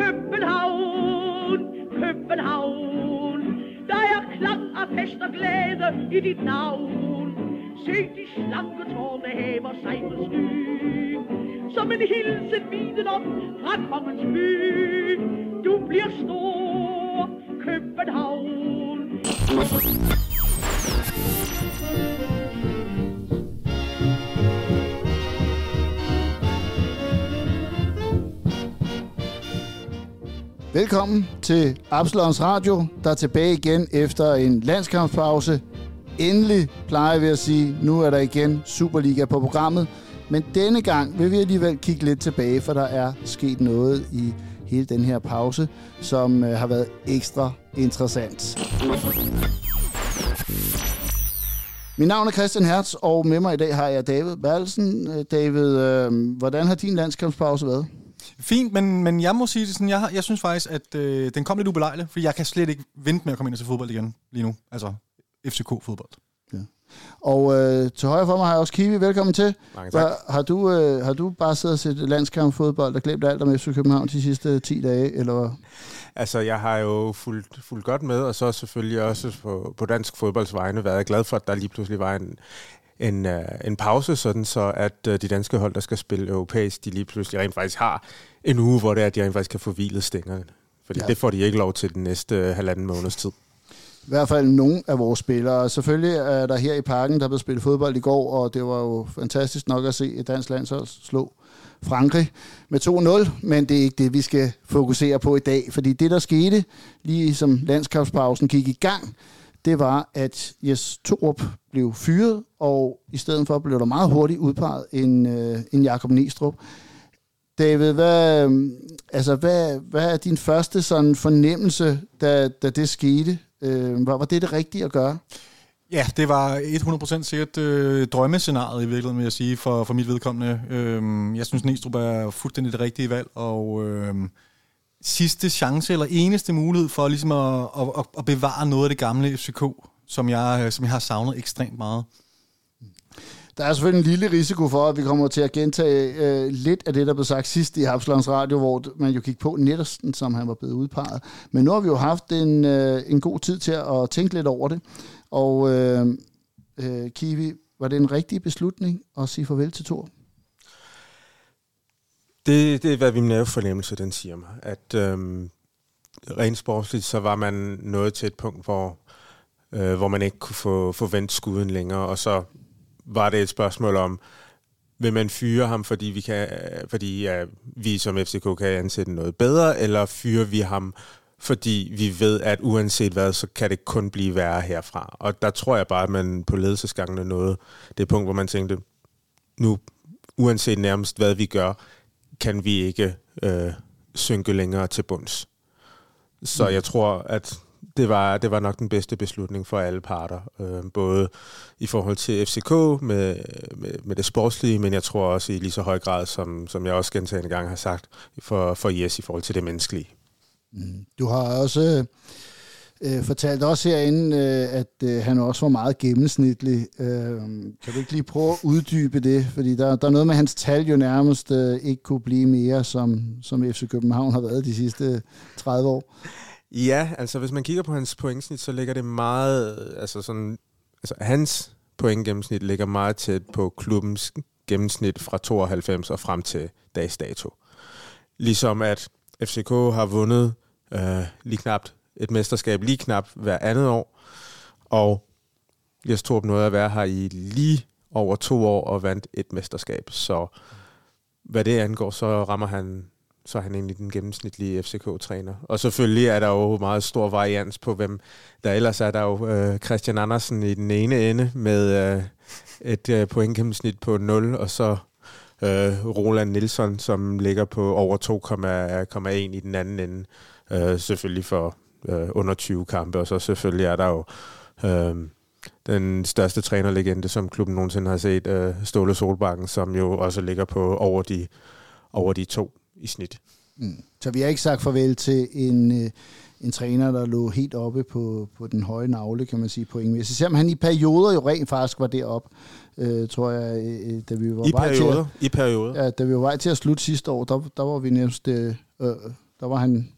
København, København. Der er klang af fest og glæde i dit navn. Se de slanke tårne hæver sig på sky. Som en hilsen viden op fra kongens by. Du bliver stor, København. Velkommen til Absalons Radio, der er tilbage igen efter en landskampspause. Endelig plejer vi at sige, nu er der igen Superliga på programmet. Men denne gang vil vi alligevel kigge lidt tilbage, for der er sket noget i hele den her pause, som øh, har været ekstra interessant. Mit navn er Christian Hertz, og med mig i dag har jeg David Berlsen. Øh, David, øh, hvordan har din landskampspause været? Fint, men, men jeg må sige det sådan, jeg, jeg synes faktisk, at øh, den kom lidt ubelejlig, for jeg kan slet ikke vente med at komme ind og se fodbold igen lige nu. Altså FCK-fodbold. Ja. Og øh, til højre for mig har jeg også Kiwi. Velkommen til. Mange tak. Hva, har, du, øh, har du bare siddet og set landskampfodbold og glemt alt om FC København de sidste 10 dage, eller? Altså, jeg har jo fulgt, fulgt godt med, og så selvfølgelig også på, på dansk fodbolds vegne været glad for, at der lige pludselig var en, en, uh, en pause, sådan så at uh, de danske hold, der skal spille europæisk, de lige pludselig rent faktisk har en uge, hvor det er, at de rent faktisk kan få hvilet stængerne. Fordi ja. det får de ikke lov til den næste uh, halvanden måneds tid. I hvert fald nogle af vores spillere. Selvfølgelig er der her i parken, der blev spillet fodbold i går, og det var jo fantastisk nok at se et dansk landshold slå Frankrig med 2-0, men det er ikke det, vi skal fokusere på i dag, fordi det, der skete, lige som landskabspausen gik i gang, det var, at Jes Torup blev fyret, og i stedet for blev der meget hurtigt udpeget en, øh, en Jakob Nistrup. David, hvad, øhm, altså, hvad, hvad er din første sådan fornemmelse, da, da det skete? Øh, var, var det det rigtige at gøre? Ja, det var 100% sikkert øh, drømmescenariet i virkeligheden, vil jeg sige, for, for mit vedkommende. Øh, jeg synes, Nistrup er fuldstændig det rigtige valg, og øh, sidste chance eller eneste mulighed for ligesom at, at, at bevare noget af det gamle FCK, som jeg, øh, som jeg har savnet ekstremt meget. Der er selvfølgelig en lille risiko for, at vi kommer til at gentage øh, lidt af det, der blev sagt sidst i Habslands Radio, hvor man jo gik på nettersten, som han var blevet udpeget. Men nu har vi jo haft en, øh, en god tid til at tænke lidt over det. Og øh, øh, Kiwi, var det en rigtig beslutning at sige farvel til Thor? Det, det er, hvad min nervefornemmelse den siger mig. At øhm, rent sportsligt, så var man nået til et punkt, hvor, øh, hvor man ikke kunne få, få vendt skuden længere, og så var det et spørgsmål om, vil man fyre ham, fordi vi, kan, øh, fordi ja, vi som FCK kan ansætte noget bedre, eller fyrer vi ham, fordi vi ved, at uanset hvad, så kan det kun blive værre herfra. Og der tror jeg bare, at man på ledelsesgangene nåede det punkt, hvor man tænkte, nu, uanset nærmest hvad vi gør, kan vi ikke øh, synke længere til bunds. Så mm. jeg tror, at det var, det var nok den bedste beslutning for alle parter. Øh, både i forhold til FCK med, med, med det sportslige, men jeg tror også i lige så høj grad, som, som jeg også gentagende gang har sagt, for, for Jes i forhold til det menneskelige. Mm. Du har også øh, Øh, fortalt også herinde, øh, at øh, han også var meget gennemsnitlig. Øh, kan du ikke lige prøve at uddybe det? Fordi der, der er noget med, at hans tal jo nærmest øh, ikke kunne blive mere, som, som FC København har været de sidste 30 år. Ja, altså hvis man kigger på hans pointsnit, så ligger det meget, altså sådan, altså hans pointgennemsnit ligger meget tæt på klubbens gennemsnit fra 92 og frem til dags dato. Ligesom at FCK har vundet øh, lige knapt et mesterskab lige knap hver andet år, og Jes Torp nåede at være her i lige over to år og vandt et mesterskab. Så hvad det angår, så rammer han så er han egentlig den gennemsnitlige FCK-træner. Og selvfølgelig er der jo meget stor varians på, hvem der ellers er. Der jo øh, Christian Andersen i den ene ende med øh, et øh, pointgennemsnit på 0, og så øh, Roland Nielsen, som ligger på over 2,1 i den anden ende. Øh, selvfølgelig for øh, under 20 kampe, og så selvfølgelig er der jo øh, den største trænerlegende, som klubben nogensinde har set, øh, Ståle Solbakken, som jo også ligger på over de, over de to i snit. Mm. Så vi har ikke sagt farvel til en, øh, en træner, der lå helt oppe på, på den høje navle, kan man sige, pointmæssigt. Selvom han i perioder jo rent faktisk var deroppe, øh, tror jeg, øh, da vi var I vej perioder, til at, I perioder. Ja, da vi var vej til at slutte sidste år, der, der var vi nærmest... Øh, øh der var han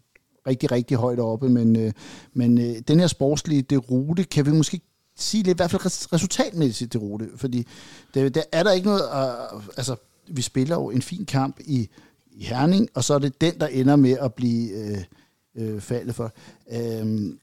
rigtig, rigtig højt oppe, men, øh, men øh, den her sportslige det rute, kan vi måske sige lidt, i hvert fald resultatmæssigt det rute, fordi det, der er der ikke noget, øh, altså vi spiller jo en fin kamp i, i Herning, og så er det den, der ender med at blive øh, øh, faldet for. Øhm,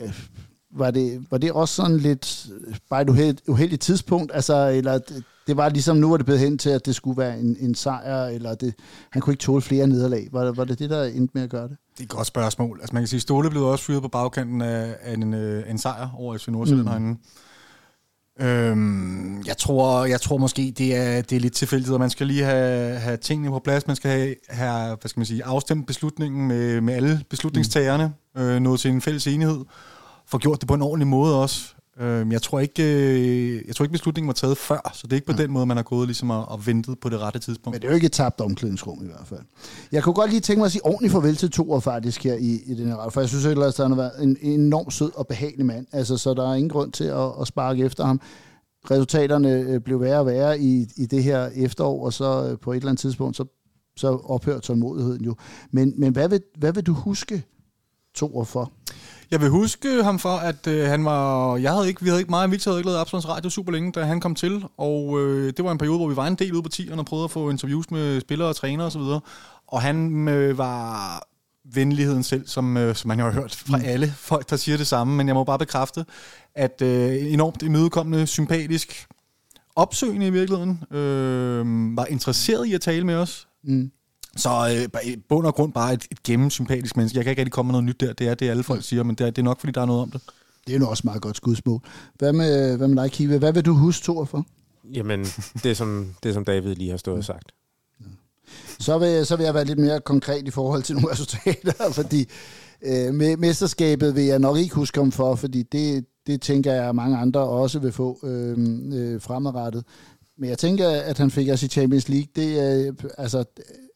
øh, øh, var det, var det også sådan lidt bare et uheldigt, uheldigt tidspunkt, altså, eller det, det var ligesom, nu var det blevet hen til, at det skulle være en, en sejr, eller det, han kunne ikke tåle flere nederlag. Var, var det det, der endte med at gøre det? Det er et godt spørgsmål. Altså man kan sige, Ståle blev også fyret på bagkanten af, af en, øh, en sejr over FC Nordsjælland mm. herinde. Øhm, jeg, tror, jeg tror måske, det er, det er lidt tilfældigt, at man skal lige have, have tingene på plads. Man skal have, have hvad skal man sige, afstemt beslutningen med, med alle beslutningstagerne, mm. øh, nået til en fælles enighed, få gjort det på en ordentlig måde også. Øh, jeg, tror ikke, øh, jeg tror ikke, beslutningen var taget før, så det er ikke på ja. den måde, man har gået ligesom og, og ventet på det rette tidspunkt. Men det er jo ikke et tabt omklædningsrum i hvert fald. Jeg kunne godt lige tænke mig at sige ordentligt farvel til Thor faktisk her i, i den her ret, for jeg synes ellers, at han har været en, en enormt sød og behagelig mand, altså, så der er ingen grund til at, at sparke efter ham. Resultaterne øh, blev værre og værre i, i det her efterår, og så øh, på et eller andet tidspunkt, så, så ophører tålmodigheden jo. Men, men hvad, vil, hvad vil du huske Thor for? Jeg vil huske ham for, at øh, han var... Jeg havde ikke, vi havde ikke meget, Victor havde ikke lavet Absalons Radio super længe, da han kom til, og øh, det var en periode, hvor vi var en del ude på tierne og prøvede at få interviews med spillere og trænere osv., og, og han øh, var venligheden selv, som, øh, som man jo har hørt fra mm. alle folk, der siger det samme, men jeg må bare bekræfte, at øh, enormt imødekommende, sympatisk, opsøgende i virkeligheden, øh, var interesseret i at tale med os. Mm. Så øh, bund og grund bare et, et gennemsympatisk menneske. Jeg kan ikke rigtig komme med noget nyt der. Det er det, alle folk siger, men det er, det er nok, fordi der er noget om det. Det er nu også meget godt skudsmål. Hvad med, hvad med dig, Kive? Hvad vil du huske Thor for? Jamen, det som, det som David lige har stået og sagt. Så vil, så vil jeg være lidt mere konkret i forhold til nogle resultater, fordi øh, med mesterskabet vil jeg nok ikke huske om for, fordi det, det tænker jeg, at mange andre også vil få øh, øh, fremadrettet. Men jeg tænker, at han fik os i Champions League. Det er, altså,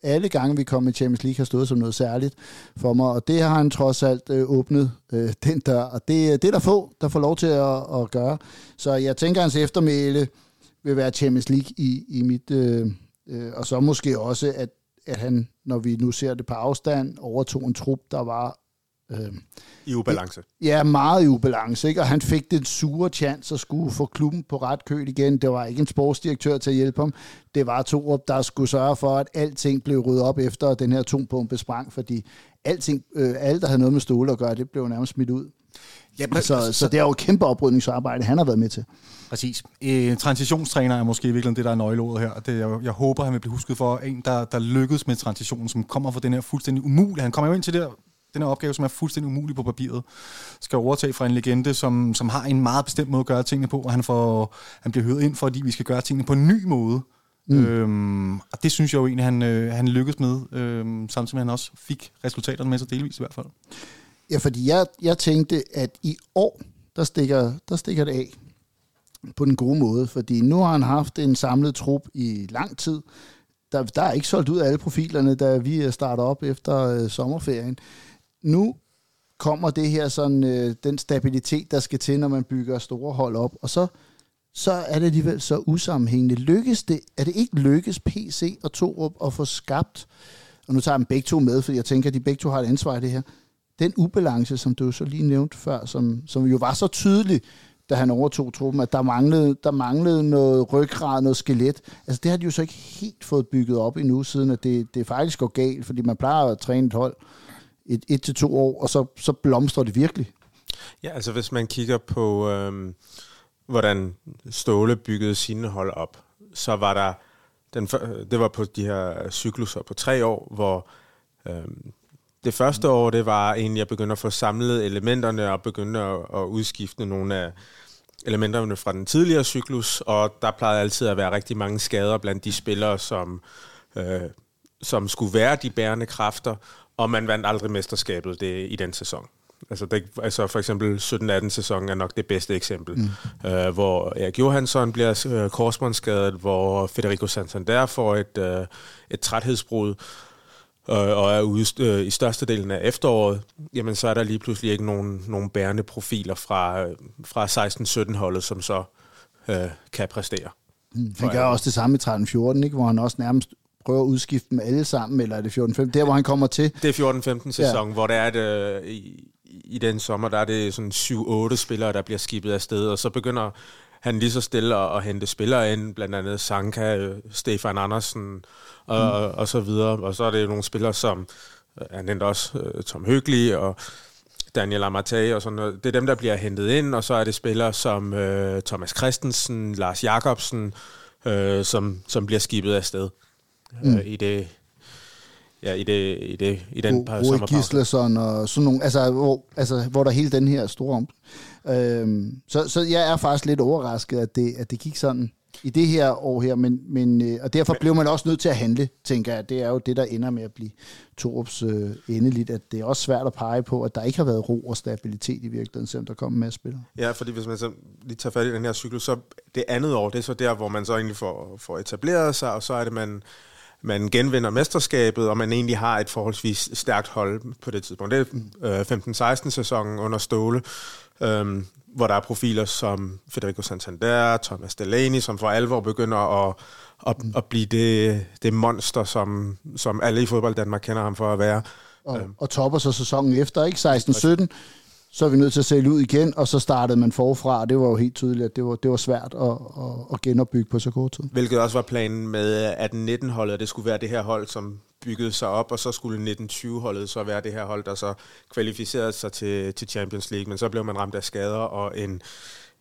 alle gange, vi kom i Champions League, har stået som noget særligt for mig, og det har han trods alt øh, åbnet, øh, den dør, og det, det er der få, der får lov til at, at gøre. Så jeg tænker, at hans eftermæle vil være Champions League i, i mit, øh, øh, og så måske også, at, at han, når vi nu ser det på afstand, overtog en trup, der var Øh, I ubalance. Ja, meget i ubalance. Ikke? Og han fik den sure chance at skulle få klubben på ret køl igen. Det var ikke en sportsdirektør til at hjælpe ham. Det var Torup, der skulle sørge for, at alting blev ryddet op efter den her atombombe sprang, fordi alting, øh, alle, der havde noget med stole at gøre, det blev nærmest smidt ud. Ja, men, så, så, så det er jo et kæmpe oprydningsarbejde, han har været med til. Præcis. En transitionstræner er måske virkelig det, der er nøgleordet her. Det, jeg, jeg håber, han vil blive husket for en, der, der lykkedes med transitionen, som kommer fra den her fuldstændig umulige. Han kommer jo ind til det den her opgave, som er fuldstændig umulig på papiret, skal overtage fra en legende, som, som har en meget bestemt måde at gøre tingene på, og han, får, han bliver hørt ind, fordi vi skal gøre tingene på en ny måde. Mm. Øhm, og det synes jeg jo egentlig, han, øh, han lykkedes med, øhm, samtidig med at han også fik resultaterne med sig delvis i hvert fald. Ja, fordi jeg, jeg tænkte, at i år, der stikker, der stikker det af på den gode måde, fordi nu har han haft en samlet trup i lang tid. Der, der er ikke solgt ud af alle profilerne, da vi starter op efter øh, sommerferien nu kommer det her sådan, øh, den stabilitet, der skal til, når man bygger store hold op, og så, så er det alligevel så usammenhængende. Lykkes det, er det ikke lykkes PC og Torup at få skabt, og nu tager jeg dem begge to med, fordi jeg tænker, at de begge to har et ansvar i det her, den ubalance, som du så lige nævnte før, som, som jo var så tydelig, da han overtog truppen, at der manglede, der manglede noget ryggrad, noget skelet. Altså det har de jo så ikke helt fået bygget op endnu, siden at det, det faktisk går galt, fordi man plejer at træne et hold, et, et til to år, og så, så blomstrer det virkelig. Ja, altså hvis man kigger på, øh, hvordan Ståle byggede sine hold op, så var der, den, det var på de her cykluser på tre år, hvor øh, det første år, det var egentlig at begynde at få samlet elementerne og begynde at, at udskifte nogle af elementerne fra den tidligere cyklus, og der plejede altid at være rigtig mange skader blandt de spillere, som, øh, som skulle være de bærende kræfter, og man vandt aldrig mesterskabet det, i den sæson. Altså, det, altså for eksempel 17-18 sæson er nok det bedste eksempel, mm. øh, hvor Erik Johansson bliver øh, korsbåndsskadet, hvor Federico Santander får et, øh, et træthedsbrud, øh, og er ude øh, i størstedelen af efteråret, jamen så er der lige pludselig ikke nogen, nogen bærende profiler fra, øh, fra 16-17-holdet, som så øh, kan præstere. Mm. Han gør også det samme i 13-14, ikke? hvor han også nærmest prøver at udskifte dem alle sammen, eller er det 14-15? Der, hvor han kommer til. Det er 14-15 sæson, ja. hvor der er det, i, i den sommer, der er det sådan 7-8 spillere, der bliver skibet afsted, og så begynder han lige så stille at, at hente spillere ind, blandt andet Sanka, Stefan Andersen og, mm. og, og så videre. Og så er det nogle spillere, som han endte også Tom Høgli og Daniel Amartey og sådan noget. Det er dem, der bliver hentet ind, og så er det spillere som uh, Thomas Christensen, Lars Jakobsen, uh, som, som bliver skibet afsted mm. uh, i det ja, i, det, i, det, i den par Rui Gislason og sådan nogle, altså hvor, altså, hvor der hele den her store om. Øhm, så, så jeg er faktisk lidt overrasket, at det, at det gik sådan i det her år her, men, men, øh, og derfor blev man også nødt til at handle, tænker jeg. Det er jo det, der ender med at blive Torups øh, endeligt, at det er også svært at pege på, at der ikke har været ro og stabilitet i virkeligheden, selvom der kommer med spillere. Ja, fordi hvis man så lige tager fat i den her cyklus, så det andet år, det er så der, hvor man så egentlig får, får etableret sig, og så er det, man man genvinder mesterskabet, og man egentlig har et forholdsvis stærkt hold på det tidspunkt. Det er øh, 15-16 sæsonen under Ståle, øh, hvor der er profiler som Federico Santander, Thomas Delaney, som for alvor begynder at, at, at blive det, det monster, som, som alle i fodbold Danmark kender ham for at være. Og, øhm. og topper så sæsonen efter, ikke? 16-17, så er vi nødt til at sælge ud igen, og så startede man forfra, og det var jo helt tydeligt, at det var, det var svært at, at, at genopbygge på så kort tid. Hvilket også var planen med 18-19-holdet, det skulle være det her hold, som byggede sig op, og så skulle 1920-holdet så være det her hold, der så kvalificerede sig til, til Champions League, men så blev man ramt af skader og en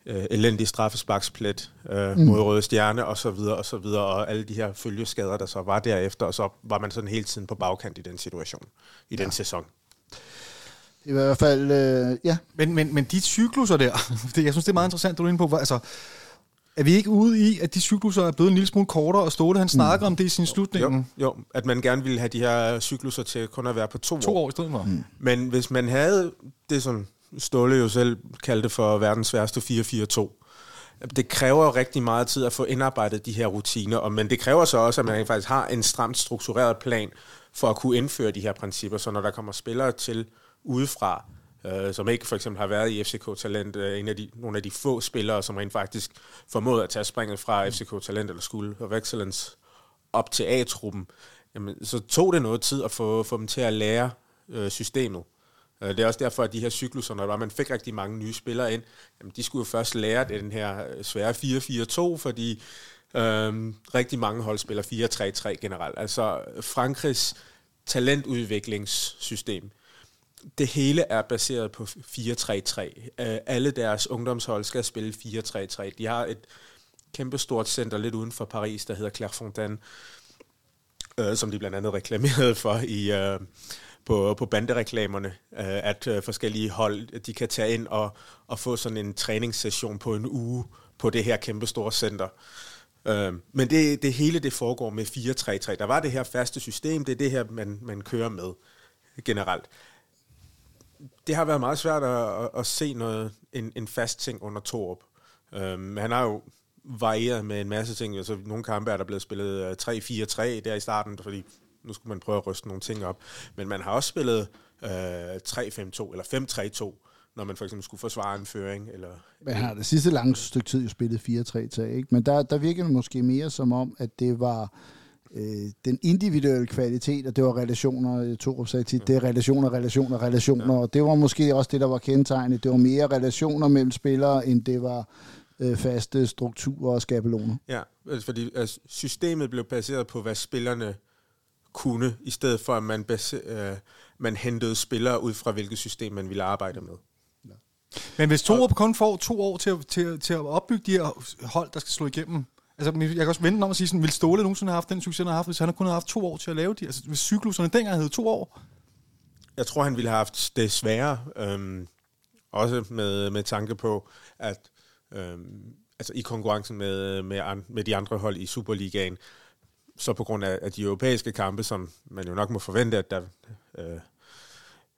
øh, elendig straffesparksplet øh, mm. mod Røde Stjerne og så videre og så videre, og alle de her følgeskader, der så var derefter, og så var man sådan hele tiden på bagkant i den situation, i ja. den sæson. I hvert fald, øh, ja. Men, men, men de cykluser der, det, jeg synes, det er meget interessant, du er inde på. Altså, er vi ikke ude i, at de cykluser er blevet en lille smule kortere, og Ståle han snakker mm. om det i sin slutning? Jo, jo, at man gerne ville have de her cykluser til kun at være på to, to år. år i stedet for. Mm. Men hvis man havde det, som Ståle jo selv kaldte for verdens værste 4-4-2, det kræver rigtig meget tid at få indarbejdet de her rutiner, og, men det kræver så også, at man faktisk har en stramt struktureret plan for at kunne indføre de her principper, så når der kommer spillere til udefra, øh, som ikke for eksempel har været i FCK Talent, øh, en af de, nogle af de få spillere, som rent faktisk formåede at tage springet fra FCK Talent eller School of Excellence op til A-truppen, jamen, så tog det noget tid at få, få dem til at lære øh, systemet. Øh, det er også derfor, at de her cykluser, når man fik rigtig mange nye spillere ind, jamen, de skulle jo først lære den her øh, svære 4-4-2, fordi øhm, rigtig mange hold spiller 4-3-3 generelt. Altså Frankrigs talentudviklingssystem, det hele er baseret på 4-3-3. Øh, alle deres ungdomshold skal spille 4-3-3. De har et kæmpestort center lidt uden for Paris, der hedder Clairefontaine, øh, som de blandt andet reklamerede for i, øh, på, på bandereklamerne, øh, at øh, forskellige hold de kan tage ind og, og få sådan en træningssession på en uge på det her kæmpestore center. Øh, men det, det hele det foregår med 4-3-3. Der var det her faste system, det er det her, man, man kører med generelt det har været meget svært at, at, at se noget, en, en fast ting under Torup. Um, øhm, han har jo varieret med en masse ting. Altså, nogle kampe er der blevet spillet øh, 3-4-3 der i starten, fordi nu skulle man prøve at ryste nogle ting op. Men man har også spillet øh, uh, 3-5-2 eller 5-3-2 når man for eksempel skulle forsvare en føring. Eller, Man har det sidste lange stykke tid jo spillet 4-3-3, ikke? Men der, der virker det måske mere som om, at det var øh, den individuelle kvalitet, og det var relationer, Torup sagde tit, det er relationer, relationer, relationer, ja. og det var måske også det, der var kendetegnet. Det var mere relationer mellem spillere, end det var øh, faste strukturer og skabeloner. Ja, altså fordi altså, systemet blev baseret på, hvad spillerne kunne, i stedet for, at man, base, øh, man hentede spillere ud fra, hvilket system man ville arbejde med. Men hvis Torup kun får to år til, til, til at opbygge de her hold, der skal slå igennem, Altså, jeg kan også vente om at sige sådan, vil Ståle nogensinde have haft den succes, han har haft, hvis han kun havde haft to år til at lave de? Altså, hvis cykluserne dengang havde to år? Jeg tror, han ville have haft det sværere. Øhm, også med, med tanke på, at øhm, altså i konkurrencen med, med, an, med de andre hold i Superligaen, så på grund af, af de europæiske kampe, som man jo nok må forvente, at der øh,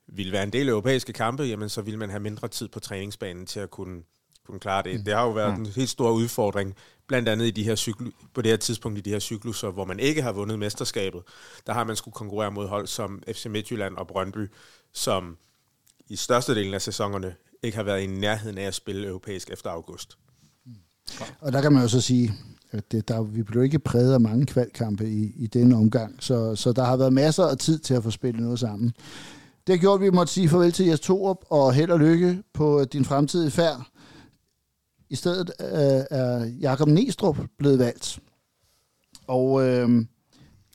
ville være en del europæiske kampe, jamen så ville man have mindre tid på træningsbanen til at kunne kunne klare det. Mm. Det har jo været mm. en helt stor udfordring, blandt andet i de her cyklu, på det her tidspunkt i de her cykluser, hvor man ikke har vundet mesterskabet. Der har man skulle konkurrere mod hold som FC Midtjylland og Brøndby, som i størstedelen af sæsonerne ikke har været i nærheden af at spille europæisk efter august. Og der kan man jo så sige, at det, der, vi blev ikke præget af mange kvalkampe i, i denne omgang, så, så der har været masser af tid til at få spillet noget sammen. Det har gjort, at vi måtte sige farvel til Jes Torup, og held og lykke på din fremtidige færd. I stedet øh, er Jakob Nestrup blevet valgt. Og øh,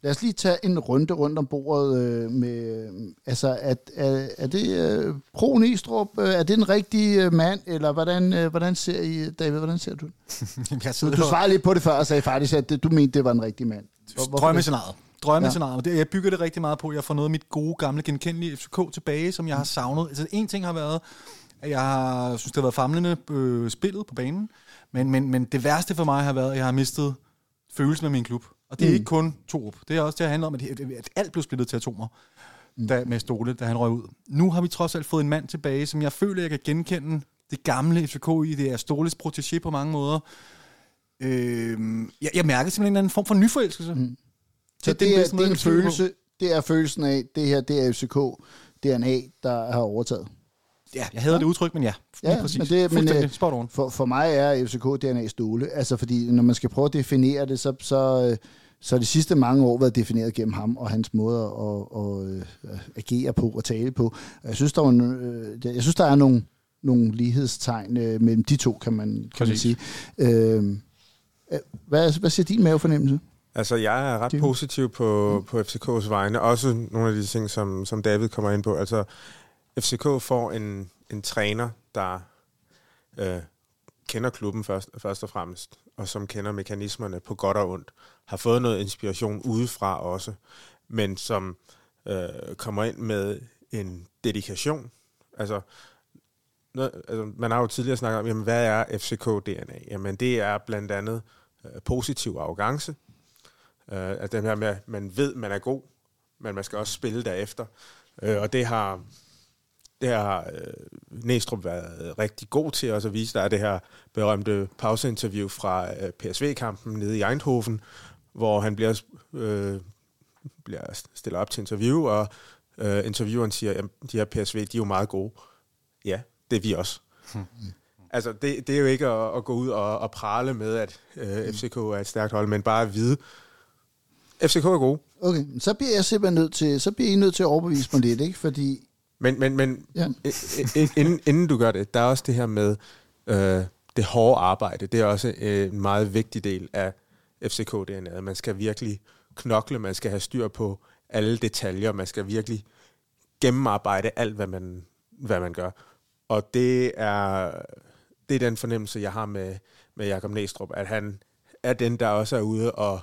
lad os lige tage en runde rundt om bordet øh, med, altså, er, er, er det øh, Pro Nestrup, øh, er det en rigtig øh, mand, eller hvordan, øh, hvordan ser I, David, hvordan ser du det? jeg sidder Du svarede lidt på det før og sagde faktisk, at det, du mente, det var en rigtig mand. Hvor-? Drømmescenariet. Drømmescenariet. Ja. Jeg bygger det rigtig meget på, at jeg får noget af mit gode, gamle, genkendelige FCK tilbage, som jeg har savnet. Altså, en ting har været, jeg har, synes, det har været famlende øh, spillet på banen, men, men, men det værste for mig har været, at jeg har mistet følelsen med min klub. Og det er Mm. mm. ikke kun Torup. Det er også det, at handler om, at, at alt blev splittet til atomer da, med Stole, da han røg ud. Nu har vi trods alt fået en mand tilbage, som jeg føler, jeg kan genkende det gamle FCK i. Det er Stoles protégé på mange måder. Øh, jeg, jeg mærker simpelthen en anden form for nyforelskelse. Mm. Så det, det, er, det er en følelse, det er følelsen af, det her, det er FCK DNA, der har overtaget. Ja, jeg havde ja. det udtryk, men ja, lige Ja, præcis. men det- men, Fuldstændig øh, spot on. For, for mig er FCK DNA Ståle. Altså fordi, når man skal prøve at definere det, så, så, øh, så har de sidste mange år været defineret gennem ham og hans måde at, at, at agere på og tale på. Jeg synes, der, var, øh, jeg synes, der er nogle, nogle lighedstegn øh, mellem de to, kan man, kan man Præcis. sige. Øh, øh, hvad, hvad siger din mavefornemmelse? Altså, jeg er ret positiv på, på FCK's vegne. Også nogle af de ting, som, som David kommer ind på. Altså, FCK får en, en træner, der øh, kender klubben først, først og fremmest, og som kender mekanismerne på godt og ondt. Har fået noget inspiration udefra også, men som øh, kommer ind med en dedikation. Altså, noget, altså, man har jo tidligere snakket om, jamen, hvad er FCK-DNA? Jamen, det er blandt andet øh, positiv arrogance, Øh, at den her med, at man ved, man er god, men man skal også spille derefter. Øh, og det har, det har øh, Næstrup været rigtig god til også at vise. Der er det her berømte pauseinterview fra øh, PSV-kampen nede i Eindhoven, hvor han bliver, øh, bliver stillet op til interview, og øh, intervieweren siger, at de her PSV, de er jo meget gode. Ja, det er vi også. Altså, det, det er jo ikke at, at gå ud og, og prale med, at øh, FCK er et stærkt hold, men bare at vide, FCK er gode. Okay, så bliver jeg simpelthen nødt til, så bliver I nødt til at overbevise mig lidt, ikke? Fordi, Men, men, men Ja. inden, inden du gør det, der er også det her med øh, det hårde arbejde. Det er også øh, en meget vigtig del af FCK-DNA'et. Man skal virkelig knokle, man skal have styr på alle detaljer, man skal virkelig gennemarbejde alt, hvad man, hvad man gør. Og det er, det er den fornemmelse, jeg har med, med Jakob Næstrup, at han er den, der også er ude og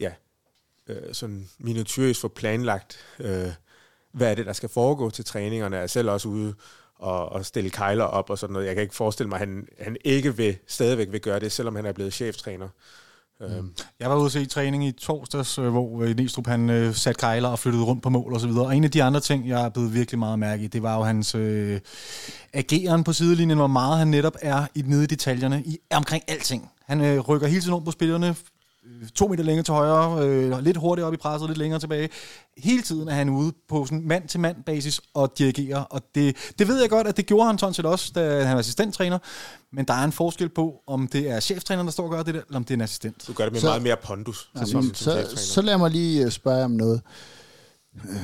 ja, øh, sådan minutiøst få planlagt, øh, hvad er det, der skal foregå til træningerne. Jeg er selv også ude og, og stille kejler op og sådan noget. Jeg kan ikke forestille mig, at han, han ikke vil, stadigvæk vil gøre det, selvom han er blevet cheftræner. Mm. Jeg var ude at se træning i torsdags, øh, hvor øh, Næstrup han øh, satte kejler og flyttede rundt på mål og så videre. Og en af de andre ting, jeg er blevet virkelig meget mærke i, det var jo hans øh, ageren på sidelinjen, hvor meget han netop er i nede i detaljerne i, omkring alting. Han øh, rykker hele tiden rundt på spillerne, to meter længere til højre, øh, lidt hurtigere op i presset, lidt længere tilbage. Hele tiden er han ude på sådan mand-til-mand basis og dirigerer, og det, det ved jeg godt, at det gjorde han sådan set også, da han var assistenttræner, men der er en forskel på, om det er cheftræneren, der står og gør det der, eller om det er en assistent. Du gør det med Så- så, meget mere pondus Jamen, som, som så, så lad mig lige øh, spørge om noget. Øh,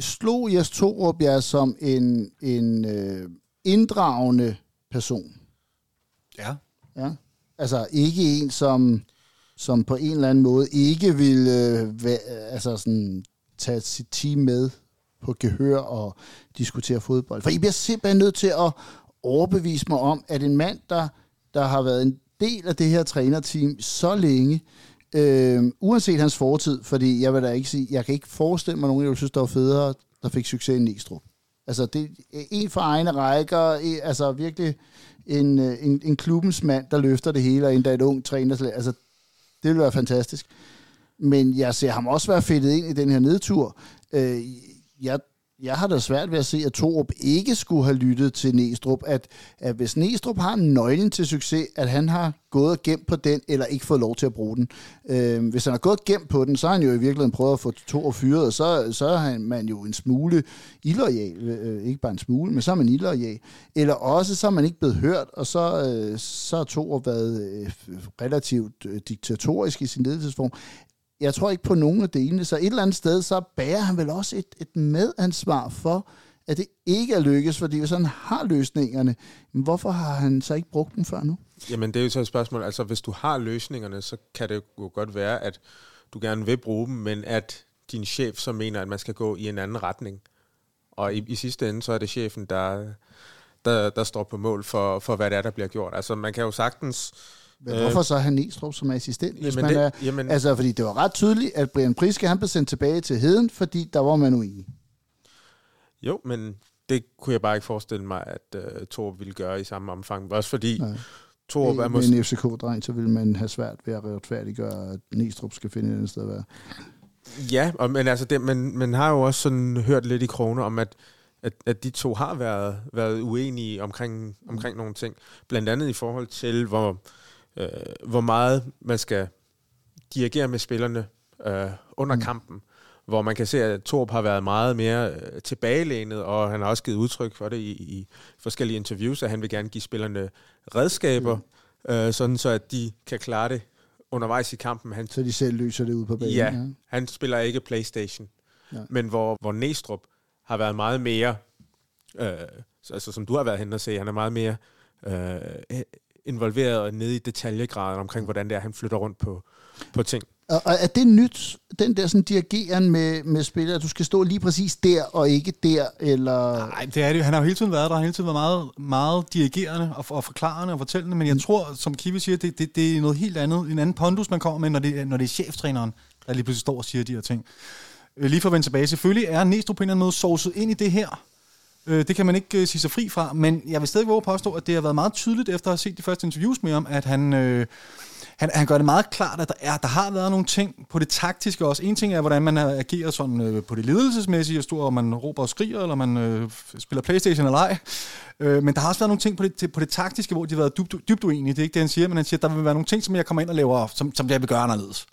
Slog Jes Torup jer som en, en øh, inddragende person? Ja. Ja? Altså ikke en, som, som på en eller anden måde ikke vil øh, væ, øh, altså sådan, tage sit team med på gehør og diskutere fodbold. For I bliver simpelthen nødt til at overbevise mig om, at en mand, der, der har været en del af det her trænerteam så længe, øh, uanset hans fortid, fordi jeg vil da ikke sige, jeg kan ikke forestille mig nogen, jeg synes, der var federe, der fik succes i Næstrup. Altså, det er en for egne rækker, en- altså virkelig en, øh, en, en klubbens mand, der løfter det hele, og endda et ung træner. Altså, det ville være fantastisk. Men jeg ser ham også være fedtet ind i den her nedtur. Øh, jeg, jeg har da svært ved at se, at Torup ikke skulle have lyttet til Næstrup. At, at hvis Næstrup har nøglen til succes, at han har gået og gemt på den, eller ikke fået lov til at bruge den. Øh, hvis han har gået og gemt på den, så har han jo i virkeligheden prøvet at få Torup fyret, og så, så er man jo en smule illoyal. Øh, ikke bare en smule, men så er man illoyal. Eller også, så er man ikke blevet hørt, og så, øh, så har Torup været øh, relativt øh, diktatorisk i sin ledelsesform jeg tror ikke på nogen af delene, så et eller andet sted, så bærer han vel også et, et medansvar for, at det ikke er lykkes, fordi hvis han har løsningerne, hvorfor har han så ikke brugt dem før nu? Jamen det er jo så et spørgsmål, altså hvis du har løsningerne, så kan det jo godt være, at du gerne vil bruge dem, men at din chef så mener, at man skal gå i en anden retning. Og i, i sidste ende, så er det chefen, der, der, der står på mål for, for, hvad det er, der bliver gjort. Altså man kan jo sagtens men hvorfor så have Næstrup som assistent? Hvis jamen man det, er, jamen, altså, fordi det var ret tydeligt, at Brian Priske han blev sendt tilbage til Heden, fordi der var man uenig. Jo, men det kunne jeg bare ikke forestille mig, at uh, Torb ville gøre i samme omfang. Også fordi Nej. Torb er måske... Med en FCK-dreng, så vil man have svært ved at retfærdiggøre, at Næstrup skal finde et andet sted at være. Ja, og, men altså det, man, man har jo også sådan hørt lidt i kroner om, at at, at de to har været, været uenige omkring, omkring nogle ting. Blandt andet i forhold til, hvor, øh, hvor meget man skal dirigere med spillerne øh, under mm. kampen. Hvor man kan se, at Torp har været meget mere øh, tilbagelænet, og han har også givet udtryk for det i, i forskellige interviews, at han vil gerne give spillerne redskaber, mm. øh, sådan så at de kan klare det undervejs i kampen. Han, så de selv løser det ud på banen? Ja, ja. han spiller ikke Playstation. Ja. Men hvor, hvor Næstrup har været meget mere, øh, altså som du har været hen og se, han er meget mere øh, involveret nede i detaljegraden omkring, hvordan det er, han flytter rundt på, på ting. Og er det nyt, den der sådan dirigeren med, med spillere, at du skal stå lige præcis der og ikke der, eller... Nej, det er det Han har jo hele tiden været der, han har hele tiden været meget, meget dirigerende og, og forklarende og fortællende, men jeg mm. tror, som Kiwi siger, det, det, det er noget helt andet, en anden pondus, man kommer med, når det, når det er cheftræneren, der lige pludselig står og siger de her ting. Øh, lige for at vende tilbage, selvfølgelig er Næstrup på en eller anden måde sovset ind i det her, Øh, det kan man ikke øh, sige sig fri fra, men jeg vil stadig våge påstå, at det har været meget tydeligt, efter at have set de første interviews med ham, at han... Øh, han, han gør det meget klart, at der, er, der har været nogle ting på det taktiske også. En ting er, hvordan man agerer sådan, øh, på det ledelsesmæssige, og stor, om man råber og skriger, eller man øh, spiller Playstation eller ej. Øh, men der har også været nogle ting på det, på det taktiske, hvor de har været dybt, dybt uenige. Det er ikke det, han siger, men han siger, at der vil være nogle ting, som jeg kommer ind og laver, som, som jeg vil gøre anderledes.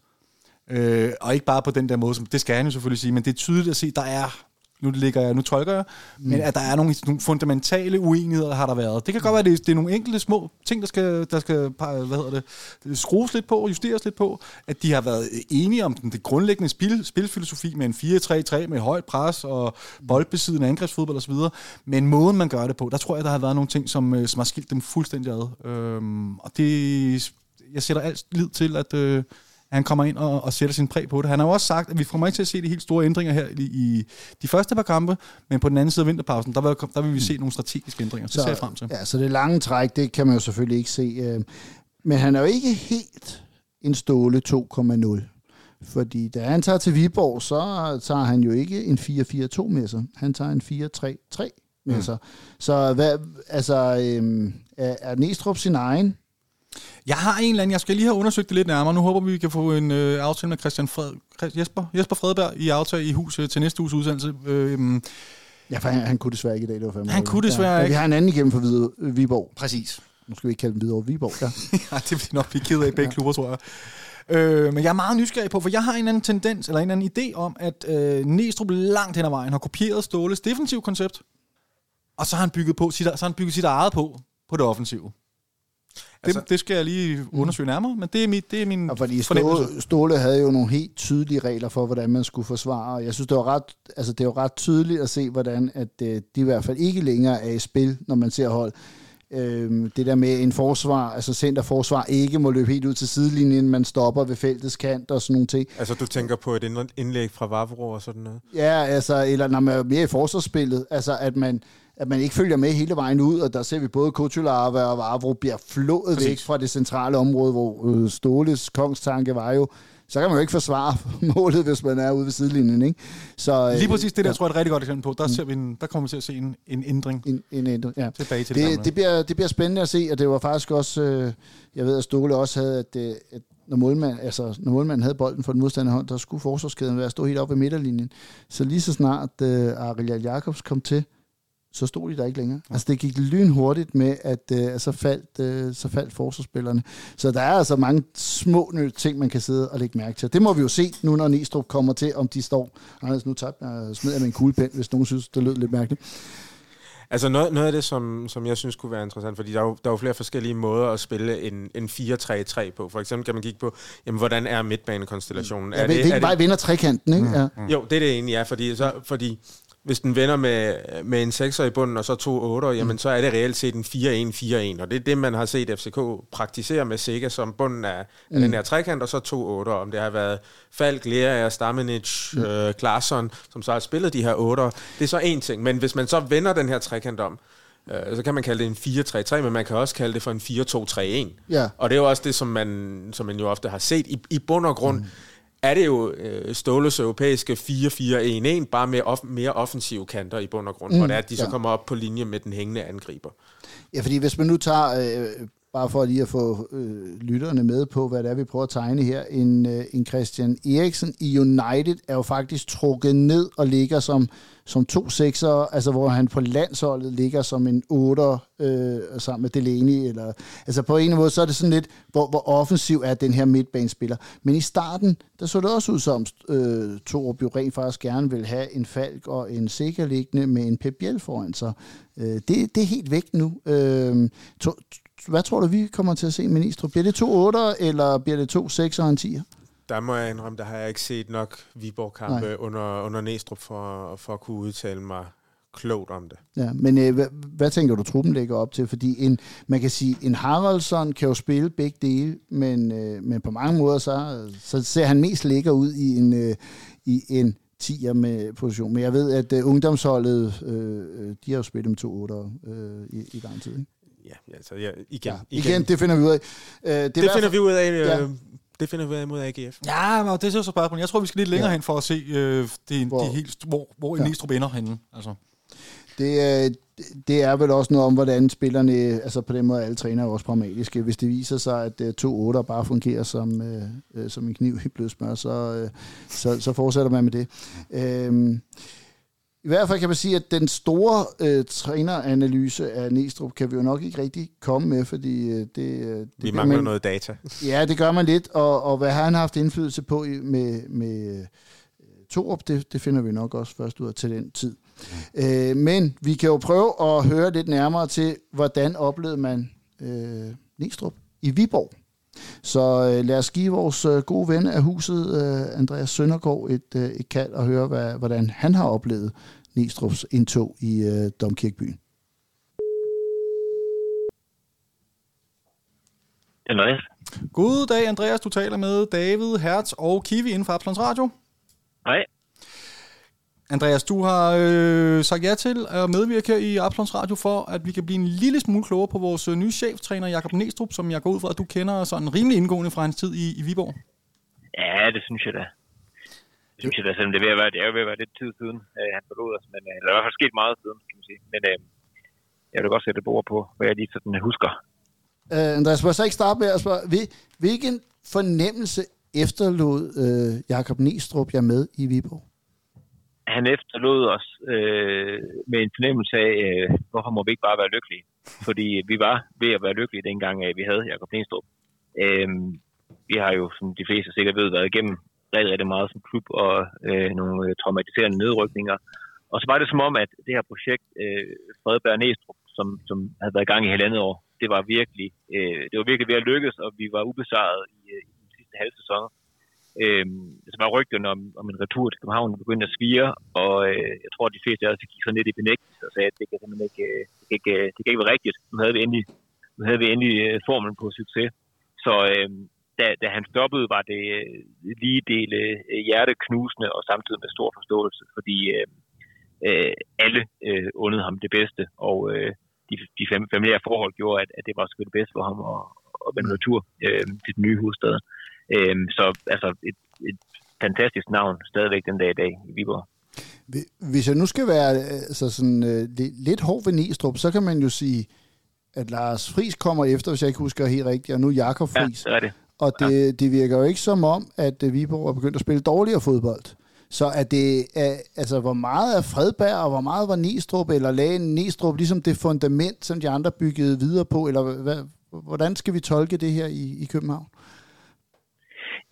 Øh, og ikke bare på den der måde, som det skal han jo selvfølgelig sige, men det er tydeligt at se, at der er nu ligger jeg, nu tolker jeg, mm. men at der er nogle, nogle fundamentale uenigheder, har der været. Det kan godt være, at det, det er nogle enkelte små ting, der skal, der skal hvad hedder det, skrues lidt på, justeres lidt på, at de har været enige om den det grundlæggende spil, spilfilosofi med en 4-3-3 med højt pres og boldbesiddende angrebsfodbold osv., men måden man gør det på, der tror jeg, der har været nogle ting, som, øh, som har skilt dem fuldstændig ad. Øhm, og det, jeg sætter alt lid til, at, øh, han kommer ind og, og sætter sin præg på det. Han har jo også sagt, at vi kommer ikke til at se de helt store ændringer her i, i de første par kampe, men på den anden side af vinterpausen, der vil, der vil vi se nogle strategiske ændringer. Det så, ser jeg frem til. Ja, så det lange træk, det kan man jo selvfølgelig ikke se. Øh, men han er jo ikke helt en ståle 2,0. Fordi da han tager til Viborg, så tager han jo ikke en 4-4-2 med sig. Han tager en 4-3-3 med mm. sig. Så hvad, altså, øhm, er, er Næstrup sin egen? Jeg har en eller anden, jeg skal lige have undersøgt det lidt nærmere. Nu håber vi, vi kan få en øh, aftale med Christian Fred, Jesper, Jesper Fredberg i aftale i hus øh, til næste uges udsendelse. Øh, ja, for han, han kunne desværre ikke i dag, det var fandme. Han kunne desværre ja, ikke. Vi har en anden igennem for Hvide, Viborg. Præcis. Nu skal vi ikke kalde dem Hvidovre Viborg, ja. ja, det bliver nok blive ked af begge ja. klubber, tror jeg. Øh, men jeg er meget nysgerrig på, for jeg har en anden tendens, eller en anden idé om, at øh, Næstrup langt hen ad vejen har kopieret Ståles defensiv koncept, og så har han bygget, på sit, så har han bygget sit eget på, på det offensive. Altså, det, det skal jeg lige undersøge nærmere, men det er, mit, det er min ja, fordi Ståle, Ståle havde jo nogle helt tydelige regler for, hvordan man skulle forsvare. Jeg synes, det var ret, altså, det var ret tydeligt at se, hvordan at, øh, de i hvert fald ikke længere er i spil, når man ser hold. Øhm, det der med en forsvar, altså centerforsvar, ikke må løbe helt ud til sidelinjen, man stopper ved feltets kant og sådan nogle ting. Altså du tænker på et indlæg fra Vavro og sådan noget? Ja, altså, eller når man er mere i forsvarsspillet, altså at man, at man ikke følger med hele vejen ud, og der ser vi både Kutularva og Vavro bliver flået Præcis. væk fra det centrale område, hvor øh, Ståles kongstanke var jo, så kan man jo ikke forsvare målet, hvis man er ude ved sidelinjen. Ikke? Så, Lige præcis det der, ja. tror jeg er et rigtig godt eksempel på. Der, ser vi en, der kommer vi til at se en, en ændring. En, en ændring, ja. Tilbage til det, det, det, bliver, det bliver spændende at se, og det var faktisk også, øh, jeg ved, at Ståle også havde, at, øh, at når, målmand, altså, når målmanden havde bolden for den modstandende hånd, der skulle forsvarskæden være stå helt op ved midterlinjen. Så lige så snart uh, Ariel Jacobs kom til, så stod de der ikke længere. Altså det gik lynhurtigt med, at uh, så, faldt, uh, så faldt forsvarsspillerne. Så der er altså mange små ting, man kan sidde og lægge mærke til. Det må vi jo se nu, når Næstrup kommer til, om de står. Anders, nu tabte jeg, smider jeg med en kuglepen, hvis nogen synes, det lød lidt mærkeligt. Altså noget, noget af det, som, som jeg synes kunne være interessant, fordi der er, jo, der er jo flere forskellige måder at spille en, en 4-3-3 på. For eksempel kan man kigge på, jamen, hvordan er midtbanekonstellationen? Ja, er det, det er ikke bare vinder trekanten, ikke? Mm. Ja. Jo, det er det egentlig, ja, fordi, så, fordi hvis den vender med, med en 6'er i bunden og så to 8'er, jamen mm. så er det reelt set en 4-1-4-1. Og det er det, man har set FCK praktisere med Sega som bunden af, mm. af den her trekant, og så to 8'er. Om det har været Falk, Lea, Stamenic, mm. øh, Klarsson, som så har spillet de her 8'er. Det er så en ting. Men hvis man så vender den her trekant om, øh, så kan man kalde det en 4-3-3, men man kan også kalde det for en 4-2-3-1. Ja. Og det er jo også det, som man, som man jo ofte har set. I, i bund og grund, mm er det jo øh, Ståles europæiske 4-4-1-1, bare med off- mere offensive kanter i bund og grund, mm, hvor det er, at de ja. så kommer op på linje med den hængende angriber. Ja, fordi hvis man nu tager, øh, bare for lige at få øh, lytterne med på, hvad det er, vi prøver at tegne her, en, øh, en Christian Eriksen i United er jo faktisk trukket ned og ligger som som to sekser, altså hvor han på landsholdet ligger som en otter øh, sammen med Delaney. Eller, altså på en måde, så er det sådan lidt, hvor, hvor offensiv er den her midtbanespiller. Men i starten, der så det også ud som, øh, Torup jo rent faktisk gerne vil have en Falk og en Sikker liggende med en Pep Biel foran sig. Øh, det, det er helt væk nu. Øh, to, hvad tror du, vi kommer til at se med Nistro? Bliver det to 8 eller bliver det to 6 og en 10'er? Der må jeg indrømme, der har jeg ikke set nok Viborg-kampe under, under Næstrup for, for at kunne udtale mig klogt om det. Ja, men øh, hvad, hvad tænker du, truppen lægger op til? Fordi en, man kan sige, en Haraldsson kan jo spille begge dele, men, øh, men på mange måder, så, så ser han mest lækker ud i en, øh, i en 10'er med position. Men jeg ved, at øh, ungdomsholdet, øh, de har jo spillet med to 8 øh, i, i lang tid. Ikke? Ja, altså ja, igen, ja, igen. igen. det finder vi ud af. Øh, det, det finder vi ud af. Øh, ja. Det finder vi ud af mod AGF. Ja, men det er så spørgsmålet. Jeg tror, vi skal lidt længere ja. hen for at se, øh, det, hvor, de helt, hvor, hvor ja. Næstrup ender henne. Altså. Det, øh, det er vel også noget om, hvordan spillerne, altså på den måde alle trænere er også pragmatiske. Hvis det viser sig, at uh, to 8 bare fungerer som, uh, som en kniv i blødsmør, så, uh, så, så fortsætter man med det. Uh, i hvert fald kan man sige, at den store øh, træneranalyse af Næstrup kan vi jo nok ikke rigtig komme med, fordi øh, det, øh, det... Vi mangler man, noget data. Ja, det gør man lidt, og, og hvad har han haft indflydelse på med, med øh, Torup, det, det finder vi nok også først ud af til den tid. Mm. Øh, men vi kan jo prøve at høre lidt nærmere til, hvordan oplevede man øh, Næstrup i Viborg. Så øh, lad os give vores øh, gode ven af huset, øh, Andreas Søndergaard, et, øh, et kald og høre, hvad, hvordan han har oplevet Nistrup's indtog i øh, Domkirkbyen. Andreas. God dag, Andreas. Du taler med David, Hertz og Kiwi inden for Absalons Radio. Hej. Andreas, du har øh, sagt ja til at medvirke i Absalons Radio for, at vi kan blive en lille smule klogere på vores øh, nye cheftræner, Jakob Næstrup, som jeg går ud fra, at du kender sådan rimelig indgående fra hans tid i, i Viborg. Ja, det synes jeg da. Det synes jeg da, selvom det er, ved at være, det er jo ved at være lidt tid siden, øh, han forlod os, men øh, der er i hvert fald sket meget siden, kan man sige. Men øh, jeg vil godt sætte ord på, hvad jeg lige sådan husker. Uh, Andreas, må jeg så ikke starte med at spørge, hvilken fornemmelse efterlod uh, Jakob Næstrup jer med i Viborg? Han efterlod os øh, med en fornemmelse af, øh, hvorfor må vi ikke bare være lykkelige? Fordi vi var ved at være lykkelige dengang, at vi havde Jakob Stenstrup. Øh, vi har jo, som de fleste sikkert ved, været igennem rigtig, rigtig meget som klub og øh, nogle øh, traumatiserende nedrykninger. Og så var det som om, at det her projekt, øh, Fredberg Næstrup, som, som havde været i gang i halvandet år, det var virkelig, øh, det var virkelig ved at lykkes, og vi var ubesejret i, øh, i den sidste halve sæson. Øh, så var rygten om, om en retur til København begyndte at svire, og øh, jeg tror, at de fleste af os gik så lidt i benægtelse og sagde, at det kan simpelthen ikke, øh, det kan ikke, øh, det kan ikke være rigtigt. Nu havde vi endelig, nu havde vi endelig øh, formlen på succes. Så øh, da, da han stoppede, var det lige dele hjerteknusende og samtidig med stor forståelse, fordi øh, øh, alle øh, undede ham det bedste, og øh, de, de familiære forhold gjorde, at, at det var sgu det bedste for ham at, at vende retur øh, til den nye hovedstad. Øhm, så altså et, et fantastisk navn stadigvæk den dag i dag i Viborg. Hvis jeg nu skal være altså sådan, uh, lidt hård ved Næstrup, så kan man jo sige, at Lars Friis kommer efter, hvis jeg ikke husker helt rigtigt, og nu Jakob Friis. Ja, det er det. og det, ja. det virker jo ikke som om, at øh, Viborg er begyndt at spille dårligere fodbold. Så er det, er, altså, hvor meget er Fredberg, og hvor meget var Nistrup, eller lagde Nistrup ligesom det fundament, som de andre byggede videre på, eller hvad, hvordan skal vi tolke det her i, i København?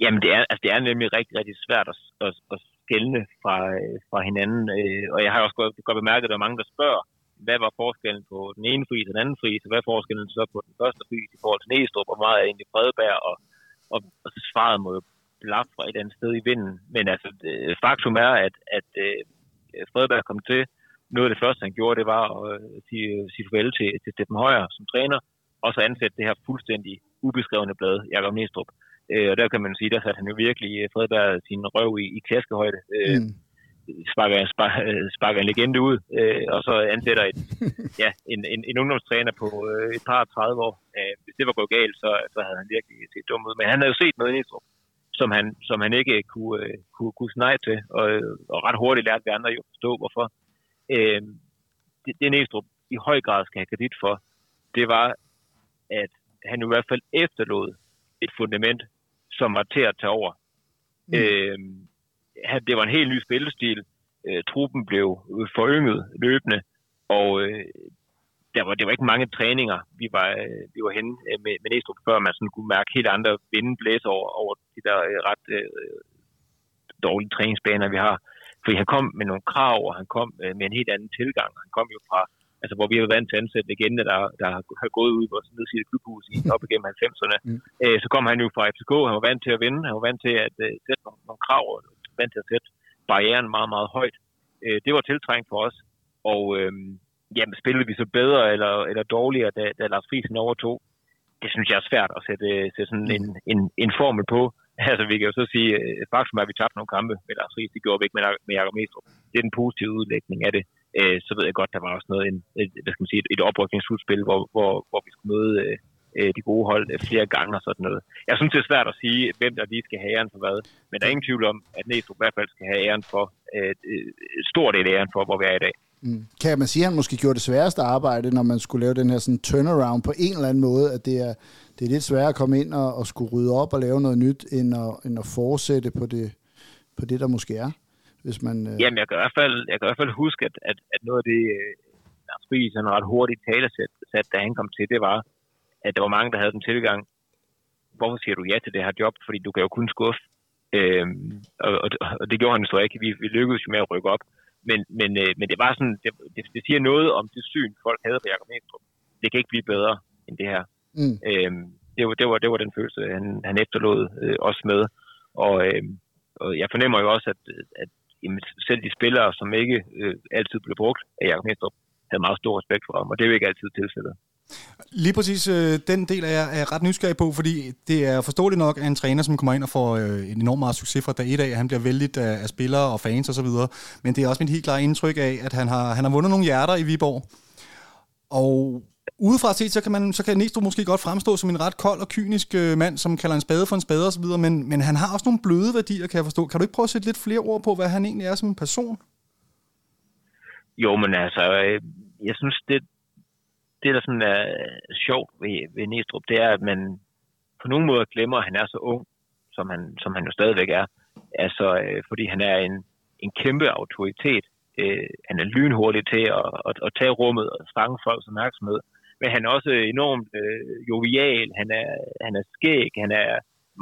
Jamen, det er, altså, det er nemlig rigtig, rigtig svært at, at, at skælne fra, øh, fra hinanden. Øh, og jeg har også godt, godt bemærket, at der er mange, der spørger, hvad var forskellen på den ene fris og den anden fris, og hvad er forskellen så på den første fris i forhold til Næstrup, og meget er egentlig Fredberg, og, og, og svaret må jo blaf fra et eller andet sted i vinden. Men altså, øh, faktum er, at, at Fredberg kom til, noget af det første, han gjorde, det var at sige, sige farvel til, til Steffen Højer som træner, og så ansætte det her fuldstændig ubeskrevne blad, Jakob Næstrup. Uh, og der kan man sige, der satte han jo virkelig Fredberg sin røv i, i klaskehøjde. Uh, mm sparker, sparker, sparker en legende ud, øh, og så ansætter et, ja, en, en, en ungdomstræner på øh, et par 30 år. Øh, hvis det var gået galt, så, så havde han virkelig set dum ud. Men han havde jo set noget i Næstrup, som han, som han ikke kunne, øh, kunne, kunne snage til, og, og ret hurtigt lærte vi andre jo at forstå, hvorfor. Øh, det, det Næstrup i høj grad skal have kredit for, det var, at han i hvert fald efterlod et fundament, som var til at tage over. Mm. Øh, det var en helt ny spillestil. Øh, truppen blev forynget løbende, og øh, der var, det var ikke mange træninger, vi var, øh, vi var henne øh, med, med Næstrup, før man sådan kunne mærke helt andre vinde blæse over, over de der øh, ret øh, dårlige træningsbaner, vi har. For han kom med nogle krav, og han kom øh, med en helt anden tilgang. Han kom jo fra, altså hvor vi har været vant til at ansætte legende, der, der har gået ud i vores nedsidte klubhus i, op igennem 90'erne. Mm. Øh, så kom han jo fra FCK, han var vant til at vinde, han var vant til at øh, sætte nogle, nogle krav, og vant til at sætte barrieren meget, meget højt. Øh, det var tiltrængt for os, og øh, jamen, spillede vi så bedre eller, eller dårligere, da, da Lars Friesen overtog? Det synes jeg er svært at sætte, sætte sådan en, en, en formel på. Altså, vi kan jo så sige, faktisk at vi tabte nogle kampe med Lars Friis, det gjorde vi ikke med, med Jacob Mestro. Det er den positive udlægning af det. Øh, så ved jeg godt, der var også noget, en, et, hvad skal man sige, et, et oprykningsudspil, hvor, hvor, hvor vi skulle møde øh, de gode hold øh, flere gange og sådan noget. Jeg synes, det er svært at sige, hvem der lige skal have æren for hvad, men der er ingen tvivl om, at Næstrup i hvert fald skal have æren for, øh, stor del af æren for, hvor vi er i dag. Mm. Kan man sige, at han måske gjorde det sværeste arbejde, når man skulle lave den her sådan turnaround på en eller anden måde, at det er, det er lidt sværere at komme ind og, og skulle rydde op og lave noget nyt, end at, end at fortsætte på det, på det, der måske er? Hvis man, øh... Jamen, jeg kan, i hvert fald, jeg kan i hvert fald huske, at, at, at noget af det, øh, Lars Friis en ret hurtigt talesæt, sat, da han kom til, det var, at der var mange, der havde den tilgang, hvorfor siger du ja til det her job? Fordi du kan jo kun skuffe. Øhm, og, og, og, det gjorde han så ikke. Vi, vi lykkedes jo med at rykke op. Men, men, øh, men det var sådan, det, det, det siger noget om det syn, folk havde på Jacob Næstrup. Det kan ikke blive bedre end det her. Mm. Øhm, det, var, det, var, det var den følelse, han, han efterlod øh, os med. Og, øh, og jeg fornemmer jo også, at, at jamen, selv de spillere, som ikke øh, altid blev brugt af Jakob Næstrup, havde meget stor respekt for ham, og det er jo ikke altid tilfældet. Lige præcis øh, den del er jeg er ret nysgerrig på, fordi det er forståeligt nok, at en træner, som kommer ind og får øh, en enorm meget succes fra dag et af, han bliver vældigt af, af spillere og fans osv., men det er også mit helt klare indtryk af, at han har, han har vundet nogle hjerter i Viborg. Og udefra set, så kan, man, så kan Næstrup måske godt fremstå som en ret kold og kynisk øh, mand, som kalder en spade for en spade osv., men, men han har også nogle bløde værdier, kan jeg forstå. Kan du ikke prøve at sætte lidt flere ord på, hvad han egentlig er som en person? Jo, men altså, øh, jeg synes, det, det, der sådan er sjovt ved, ved Næstrup, det er, at man på nogen måde glemmer, at han er så ung, som han, som han jo stadigvæk er. Altså, øh, fordi han er en, en kæmpe autoritet. Øh, han er lynhurtig til at, at, at tage rummet og fange folks opmærksomhed. Men han er også enormt øh, jovial, han er, han er skæg, han er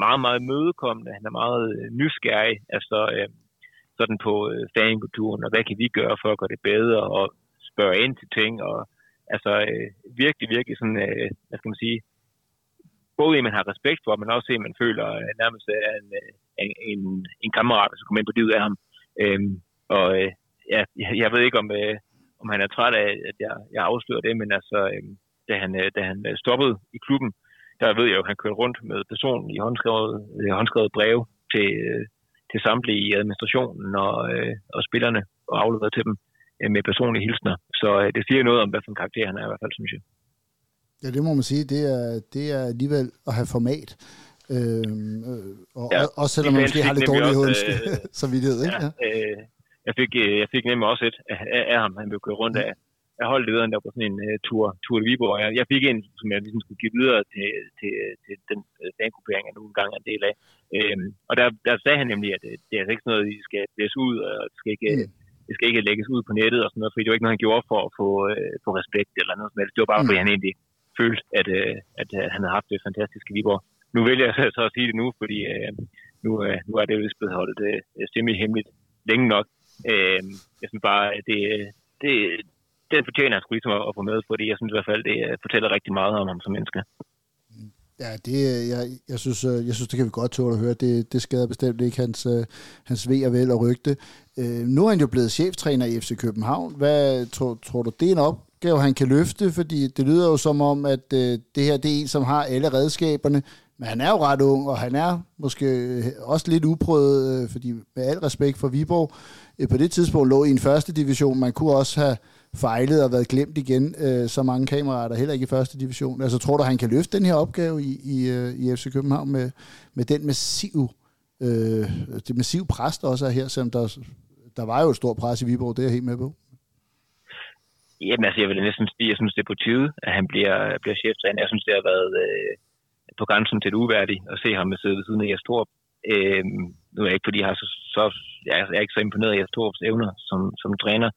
meget, meget mødekommende, han er meget øh, nysgerrig, altså øh, sådan på øh, fankulturen, og hvad kan vi gøre for at gøre det bedre, og spørge ind til ting, og altså øh, virkelig, virkelig sådan, øh, hvad skal man sige, både at man har respekt for, men også at man føler øh, nærmest er en, øh, en, en, en kammerat, der skal komme ind på livet af ham. Øhm, og øh, ja, jeg, jeg ved ikke, om, øh, om han er træt af, at jeg, jeg afslører det, men altså, øh, da han, øh, da han øh, stoppede i klubben, der ved jeg jo, at han kørte rundt med personen i håndskrevet, øh, håndskrevet breve til, til samtlige i administrationen og, og spillerne og afleveret til dem. Med personlige hilsner. Så det siger noget om, hvad for en karakter han er i hvert fald, synes jeg. Ja, det må man sige. Det er, det er alligevel at have format. Øhm, øh, og, ja, også selvom man måske har lidt dårlig så øh, vidt ikke? Ja. Øh, jeg, fik, jeg fik nemlig også et af, af ham, han blev kørt rundt af, af holdlederen, der var på sådan en uh, tur, tur i Viborg. Jeg, jeg fik en, som jeg ligesom skulle give videre til, til, til den uh, fangruppering, jeg nu engang er en del af. Øhm, og der, der sagde han nemlig, at uh, det er altså ikke sådan noget, I skal læse ud, og det skal ikke, mm. det skal ikke lægges ud på nettet og sådan noget, fordi det var ikke noget, han gjorde for at få, uh, få respekt eller noget som helst. Det var bare, mm. fordi han egentlig følte, at, uh, at uh, han havde haft det fantastiske Viborg. Nu vælger jeg så at sige det nu, fordi uh, nu, uh, nu er det jo blevet holdt uh, semi-hemmeligt længe nok. Uh, jeg synes bare, at det, det, den fortjener han skulle ligesom at, at få med, fordi jeg synes i hvert fald, det øh, fortæller rigtig meget om ham som menneske. Ja, det, øh, jeg, jeg, synes, øh, jeg synes, det kan vi godt tåle at høre. Det, det skader bestemt ikke hans, hans ved og vel og rygte. Øh, nu er han jo blevet cheftræner i FC København. Hvad tror, tror du, det er en opgave, han kan løfte? Fordi det lyder jo som om, at øh, det her det er en, som har alle redskaberne. Men han er jo ret ung, og han er måske også lidt uprøvet, øh, fordi med al respekt for Viborg, øh, på det tidspunkt lå i en første division. Man kunne også have fejlet og været glemt igen. Øh, så mange kameraer der heller ikke i første division. Altså tror du, han kan løfte den her opgave i, i, øh, i FC København med, med den massiv, øh, det massiv pres, der også er her, selvom der, der var jo et stort pres i Viborg, det er jeg helt med på. Jamen altså, jeg vil næsten sige, jeg synes, det er på tide, at han bliver, bliver cheftræner. Jeg synes, det har været øh, på grænsen til det uværdige at se ham med sidde ved siden af Jes Torp. Øh, nu er jeg ikke, fordi jeg, har så, så, jeg er ikke så imponeret af Jes Torps evner som, som træner,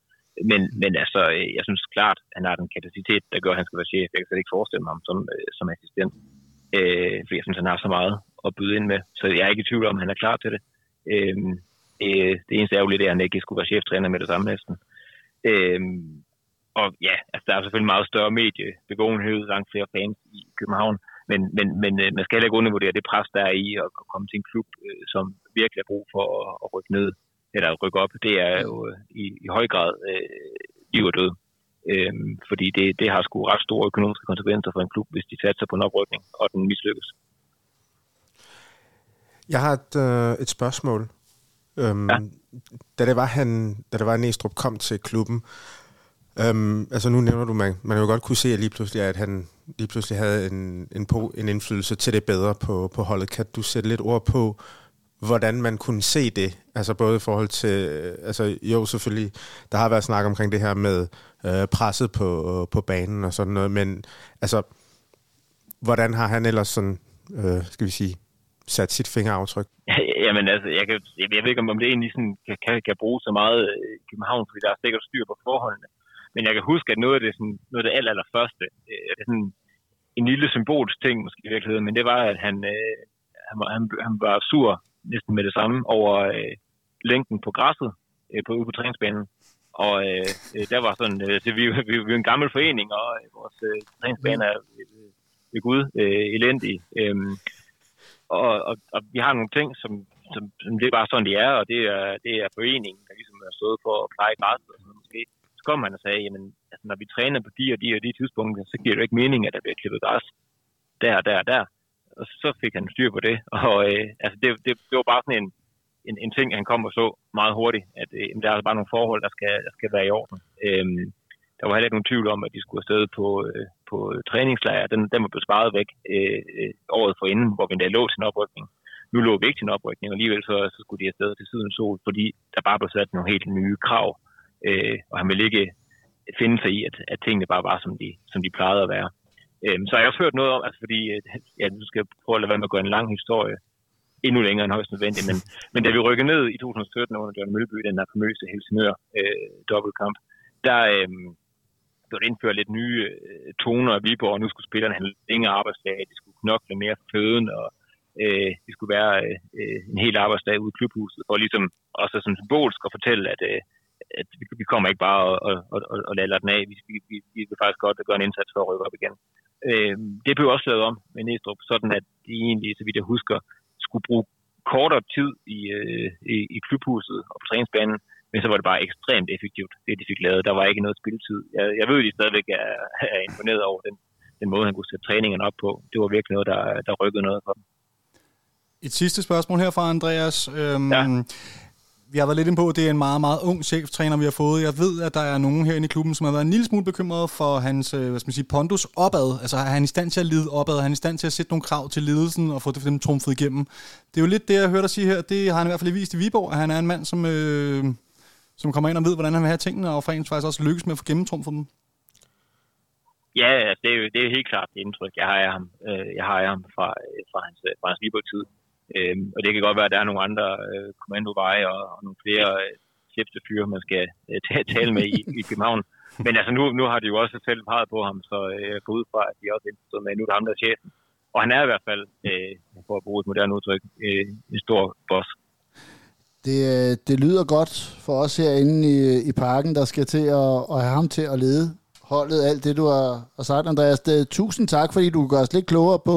men, men altså, øh, jeg synes klart, at han har den kapacitet, der gør, at han skal være chef. Jeg kan slet ikke forestille mig ham som, øh, som assistent. Øh, for jeg synes, han har så meget at byde ind med. Så jeg er ikke i tvivl om, at han er klar til det. Øh, øh, det eneste er jo lidt, at han ikke skulle være cheftræner med det samme næsten. Øh, og ja, altså, der er selvfølgelig meget større mediebegåenhed, langt flere fans i København. Men, men, men øh, man skal heller ikke undervurdere det pres, der er i at komme til en klub, som virkelig har brug for at, at rykke ned eller rykke op, det er jo øh, i, i høj grad øh, liv og død. Øhm, fordi det, det har sgu ret store økonomiske konsekvenser for en klub, hvis de satser på en oprykning, og den mislykkes. Jeg har et, øh, et spørgsmål. Øhm, ja. Da det var, han, da det var, Næstrup kom til klubben, øhm, altså nu nævner du, man, man jo godt kunne se at lige pludselig, at han lige pludselig havde en, en, på, en indflydelse til det bedre på, på holdet. Kan du sætte lidt ord på, hvordan man kunne se det. Altså både i forhold til, altså jo selvfølgelig, der har været snak omkring det her med øh, presset på, på banen og sådan noget, men altså, hvordan har han ellers sådan, øh, skal vi sige, sat sit fingeraftryk? Jamen altså, jeg, kan, jeg ved ikke, om det egentlig sådan kan, kan, kan bruge så meget øh, i København, fordi der er sikkert styr på forholdene. Men jeg kan huske, at noget af det, sådan, noget af det aller, allerførste, øh, det er sådan en lille symbolsk ting måske i virkeligheden, men det var, at han, øh, han, han, han var sur næsten med det samme over øh, længden på græsset øh, på, ude på træningsbanen. Og øh, øh, der var sådan, øh, så vi, vi, vi er en gammel forening, og øh, vores øh, træningsbane er øh, ved Gud øh, elendig. Øh, og, og, og, vi har nogle ting, som, som, som det er bare sådan, de er, og det er, det er foreningen, der ligesom er stået for at pleje græsset. Og sådan, måske. Så kom man og sagde, jamen, altså, når vi træner på de og de og de tidspunkter, så giver det jo ikke mening, at der bliver klippet græs der og der og der og så fik han styr på det. Og øh, altså det, det, det var bare sådan en, en, en ting, han kom og så meget hurtigt, at øh, der er altså bare nogle forhold, der skal, der skal være i orden. Øhm, der var heller ikke nogen tvivl om, at de skulle afsted på, øh, på træningslejr. Den, den var blevet sparet væk øh, øh, året forinden, hvor vi endda lå til en oprykning. Nu lå vi ikke til en oprykning, og alligevel så, så skulle de afsted til sydens sol, fordi der bare blev sat nogle helt nye krav. Øh, og han ville ikke finde sig i, at, at tingene bare var, som de, som de plejede at være. Øhm, så har jeg også hørt noget om, altså fordi, øh, ja, du skal prøve at lade være med at gå en lang historie, endnu længere end højst nødvendigt, men, men da vi rykkede ned i 2017 under Jørgen Mølby, den der famøse Helsingør øh, dobbeltkamp, der øh, blev indført lidt nye øh, toner af Viborg, og nu skulle spillerne have længere arbejdsdag, de skulle knokle mere for føden, og øh, det skulle være øh, en hel arbejdsdag ude i klubhuset, for ligesom også sådan symbolsk at fortælle, at, øh, at vi kommer ikke bare og, og, og, og lader den af, vi, vi, vi vil faktisk godt gøre en indsats for at rykke op igen. Øh, det blev også lavet om med Næstrup, sådan at de egentlig, så vidt jeg husker, skulle bruge kortere tid i, øh, i, i klubhuset og på træningsbanen, men så var det bare ekstremt effektivt, det de fik lavet. Der var ikke noget spilletid. Jeg, jeg ved, at de stadigvæk er, er imponeret over den, den måde, han kunne sætte træningen op på. Det var virkelig noget, der, der rykkede noget for dem. Et sidste spørgsmål her fra Andreas. Øhm, ja vi har været lidt ind på, at det er en meget, meget ung cheftræner, vi har fået. Jeg ved, at der er nogen herinde i klubben, som har været en lille smule bekymret for hans øh, hvad skal man sige, pondus opad. Altså er han i stand til at lide opad? Er han i stand til at sætte nogle krav til ledelsen og få det dem trumfet igennem? Det er jo lidt det, jeg hørte dig sige her. Det har han i hvert fald vist i Viborg, at han er en mand, som, øh, som kommer ind og ved, hvordan han vil have tingene, og for faktisk også lykkes med at få gennemtrumfet dem. Ja, det, er jo, det er helt klart det indtryk, jeg har af ham, øh, jeg har af ham fra, øh, fra hans, fra hans Viborg-tid. Øh, og det kan godt være, at der er nogle andre øh, kommandoveje og, og nogle flere øh, chefstefyre, man skal øh, tale med i, i København. Men altså, nu, nu har de jo også selv peget på ham, så øh, jeg går ud fra, at de også er med. Nu er det ham, der er chefen. Og han er i hvert fald, øh, for at bruge et moderne udtryk, øh, en stor boss. Det, øh, det lyder godt for os herinde i, i parken, der skal til at, at have ham til at lede holdet, alt det, du har, har sagt, Andreas. Det, tusind tak, fordi du gør os lidt klogere på,